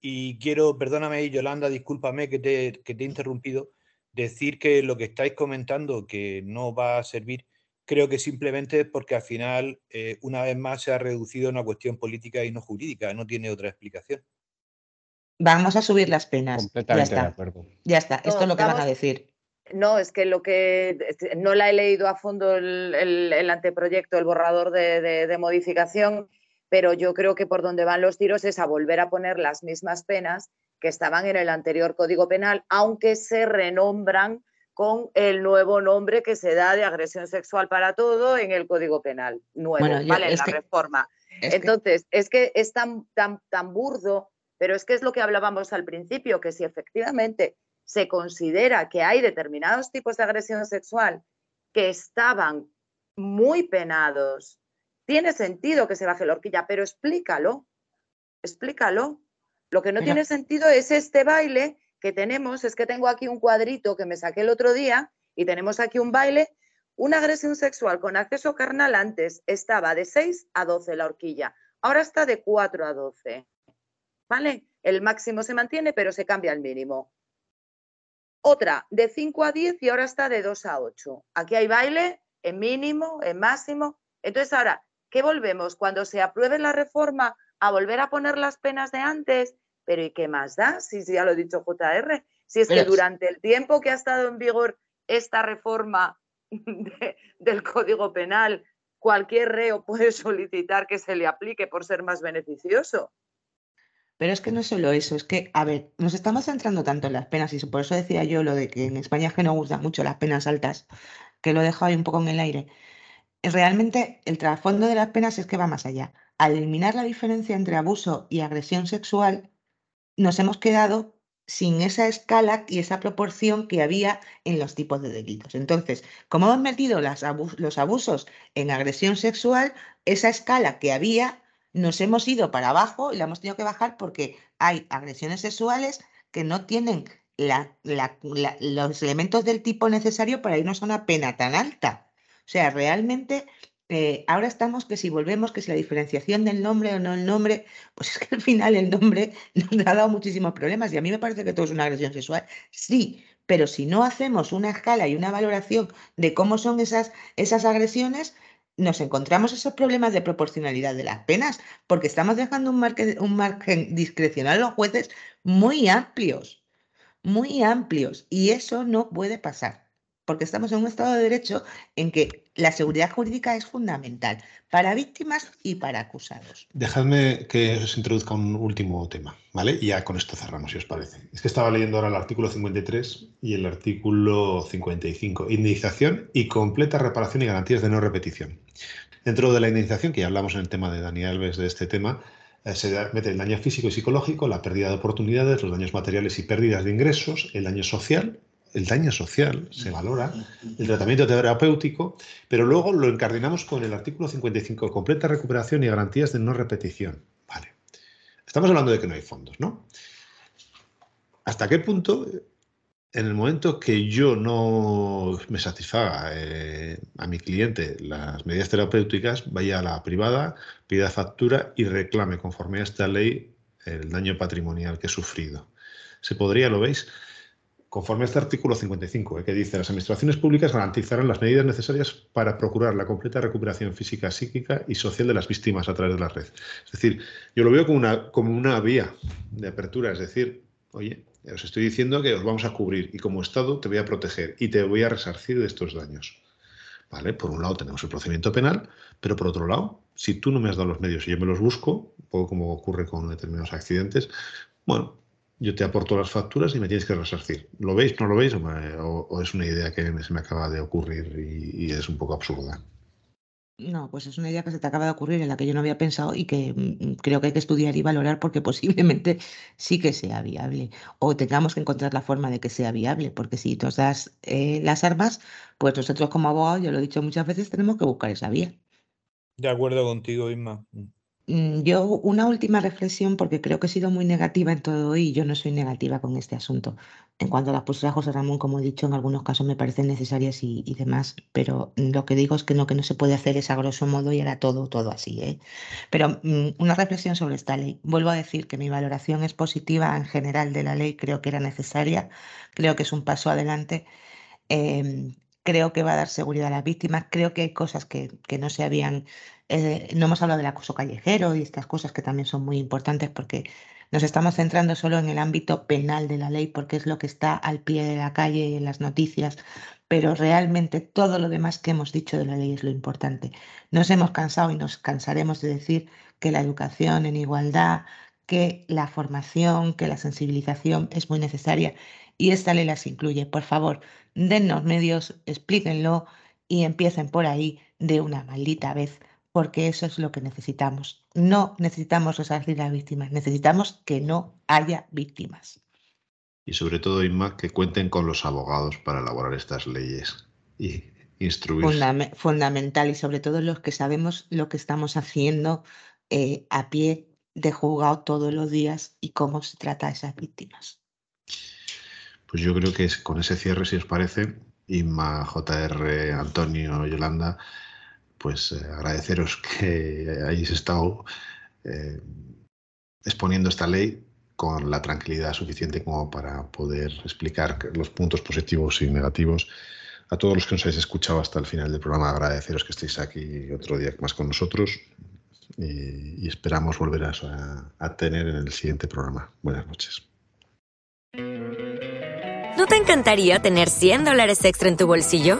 y quiero, perdóname, Yolanda, discúlpame que te, que te he interrumpido, decir que lo que estáis comentando que no va a servir, creo que simplemente es porque al final, eh, una vez más, se ha reducido a una cuestión política y no jurídica, no tiene otra explicación.
Vamos a subir las penas. ya está. Ya está, esto es lo que van a decir.
No, es que lo que no la he leído a fondo el, anteproyecto, el borrador de, modificación, pero yo creo que por donde van los tiros es a volver a poner las mismas penas que estaban en el anterior Código Penal, aunque se renombran con el nuevo nombre que se da de agresión sexual para todo en el Código Penal nuevo, ¿vale? En la reforma. Entonces, es que es tan, tan, tan burdo, pero es que es lo que hablábamos al principio, que si efectivamente se considera que hay determinados tipos de agresión sexual que estaban muy penados, tiene sentido que se baje la horquilla, pero explícalo, explícalo. Lo que no tiene sentido es este baile que tenemos, es que tengo aquí un cuadrito que me saqué el otro día y tenemos aquí un baile, una agresión sexual con acceso carnal antes estaba de 6 a 12 la horquilla, ahora está de 4 a 12. ¿Vale? El máximo se mantiene, pero se cambia el mínimo. Otra de 5 a 10 y ahora está de 2 a 8. Aquí hay baile en mínimo, en máximo. Entonces ahora, ¿qué volvemos? Cuando se apruebe la reforma a volver a poner las penas de antes, pero ¿y qué más da? Si, ya lo he dicho JR, si es que durante el tiempo que ha estado en vigor esta reforma del Código Penal, cualquier reo puede solicitar que se le aplique por ser más beneficioso.
Pero es que no es solo eso, es que, a ver, nos estamos centrando tanto en las penas y por eso decía yo lo de que en España es que no gustan mucho las penas altas, que lo he dejado ahí un poco en el aire. Realmente el trasfondo de las penas es que va más allá. Al eliminar la diferencia entre abuso y agresión sexual, nos hemos quedado sin esa escala y esa proporción que había en los tipos de delitos. Entonces, como hemos metido los abusos en agresión sexual, esa escala que había nos hemos ido para abajo y la hemos tenido que bajar porque hay agresiones sexuales que no tienen los elementos del tipo necesario para irnos a una pena tan alta. O sea, realmente eh, ahora estamos que si volvemos, que si la diferenciación del nombre o no el nombre, pues es que al final el nombre nos ha dado muchísimos problemas y a mí me parece que todo es una agresión sexual. Sí, pero si no hacemos una escala y una valoración de cómo son esas, esas agresiones, nos encontramos esos problemas de proporcionalidad de las penas, porque estamos dejando un margen, un margen discrecional a los jueces muy amplios, muy amplios, y eso no puede pasar, porque estamos en un Estado de Derecho en que la seguridad jurídica es fundamental para víctimas y para acusados.
Dejadme que os introduzca un último tema, ¿vale? Y ya con esto cerramos, si os parece. Es que estaba leyendo ahora el artículo 53 y el artículo 55, indemnización y completa reparación y garantías de no repetición. Dentro de la indemnización, que ya hablamos en el tema de Daniel Alves de este tema, eh, se mete el daño físico y psicológico, la pérdida de oportunidades, los daños materiales y pérdidas de ingresos, el daño social, el daño social se valora, el tratamiento terapéutico, pero luego lo encardinamos con el artículo 55, completa recuperación y garantías de no repetición. Vale. Estamos hablando de que no hay fondos, ¿no? ¿Hasta qué punto, en el momento que yo no me satisfaga eh, a mi cliente las medidas terapéuticas, vaya a la privada, pida factura y reclame conforme a esta ley el daño patrimonial que he sufrido? ¿Se podría, lo veis? Conforme a este artículo 55, eh, que dice las administraciones públicas garantizarán las medidas necesarias para procurar la completa recuperación física, psíquica y social de las víctimas a través de la red. Es decir, yo lo veo como una, como una vía de apertura, es decir, oye, os estoy diciendo que os vamos a cubrir y como Estado te voy a proteger y te voy a resarcir de estos daños. ¿Vale? Por un lado tenemos el procedimiento penal, pero por otro lado, si tú no me has dado los medios y yo me los busco, un poco como ocurre con determinados accidentes, bueno, yo te aporto las facturas y me tienes que resarcir. ¿Lo veis, no lo veis? O, es una idea que se me acaba de ocurrir y, es un poco absurda?
No, pues es una idea que se te acaba de ocurrir, en la que yo no había pensado y que mm, creo que hay que estudiar y valorar porque posiblemente sí que sea viable o tengamos que encontrar la forma de que sea viable, porque si nos das eh, las armas, pues nosotros como abogados, yo lo he dicho muchas veces, tenemos que buscar esa vía.
De acuerdo contigo, Isma. Mm.
Mm, yo una última reflexión, porque creo que he sido muy negativa en todo y yo no soy negativa con este asunto. En cuanto a las de José Ramón, como he dicho, en algunos casos me parecen necesarias y, demás, pero lo que digo es que lo que no se puede hacer es a grosso modo y era todo, todo así. ¿eh? Pero mm, una reflexión sobre esta ley. Vuelvo a decir que mi valoración es positiva en general de la ley, creo que era necesaria, creo que es un paso adelante. Em, creo que va a dar seguridad a las víctimas, creo que hay cosas que, que no se habían no hemos hablado del acoso callejero y estas cosas que también son muy importantes porque nos estamos centrando solo en el ámbito penal de la ley porque es lo que está al pie de la calle y en las noticias, pero realmente todo lo demás que hemos dicho de la ley es lo importante. Nos hemos cansado y nos cansaremos de decir que la educación en igualdad, que la formación, que la sensibilización es muy necesaria y esta ley las incluye. Por favor, dennos medios, explíquenlo y empiecen por ahí de una maldita vez porque eso es lo que necesitamos. No necesitamos resarcir a las víctimas, necesitamos que no haya víctimas.
Y sobre todo, Inma, que cuenten con los abogados para elaborar estas leyes y instruir.
fundamental y sobre todo los que sabemos lo que estamos haciendo eh, a pie de juzgado todos los días y cómo se trata a esas víctimas.
Pues yo creo que con ese cierre, si os parece, Inma, JR, Antonio, Yolanda, pues eh, agradeceros que hayáis estado eh, exponiendo esta ley con la tranquilidad suficiente como para poder explicar los puntos positivos y negativos. A todos los que nos habéis escuchado hasta el final del programa, agradeceros que estéis aquí otro día más con nosotros y, esperamos volver a, a tener en el siguiente programa. Buenas noches.
¿No te encantaría tener 100 dólares extra en tu bolsillo?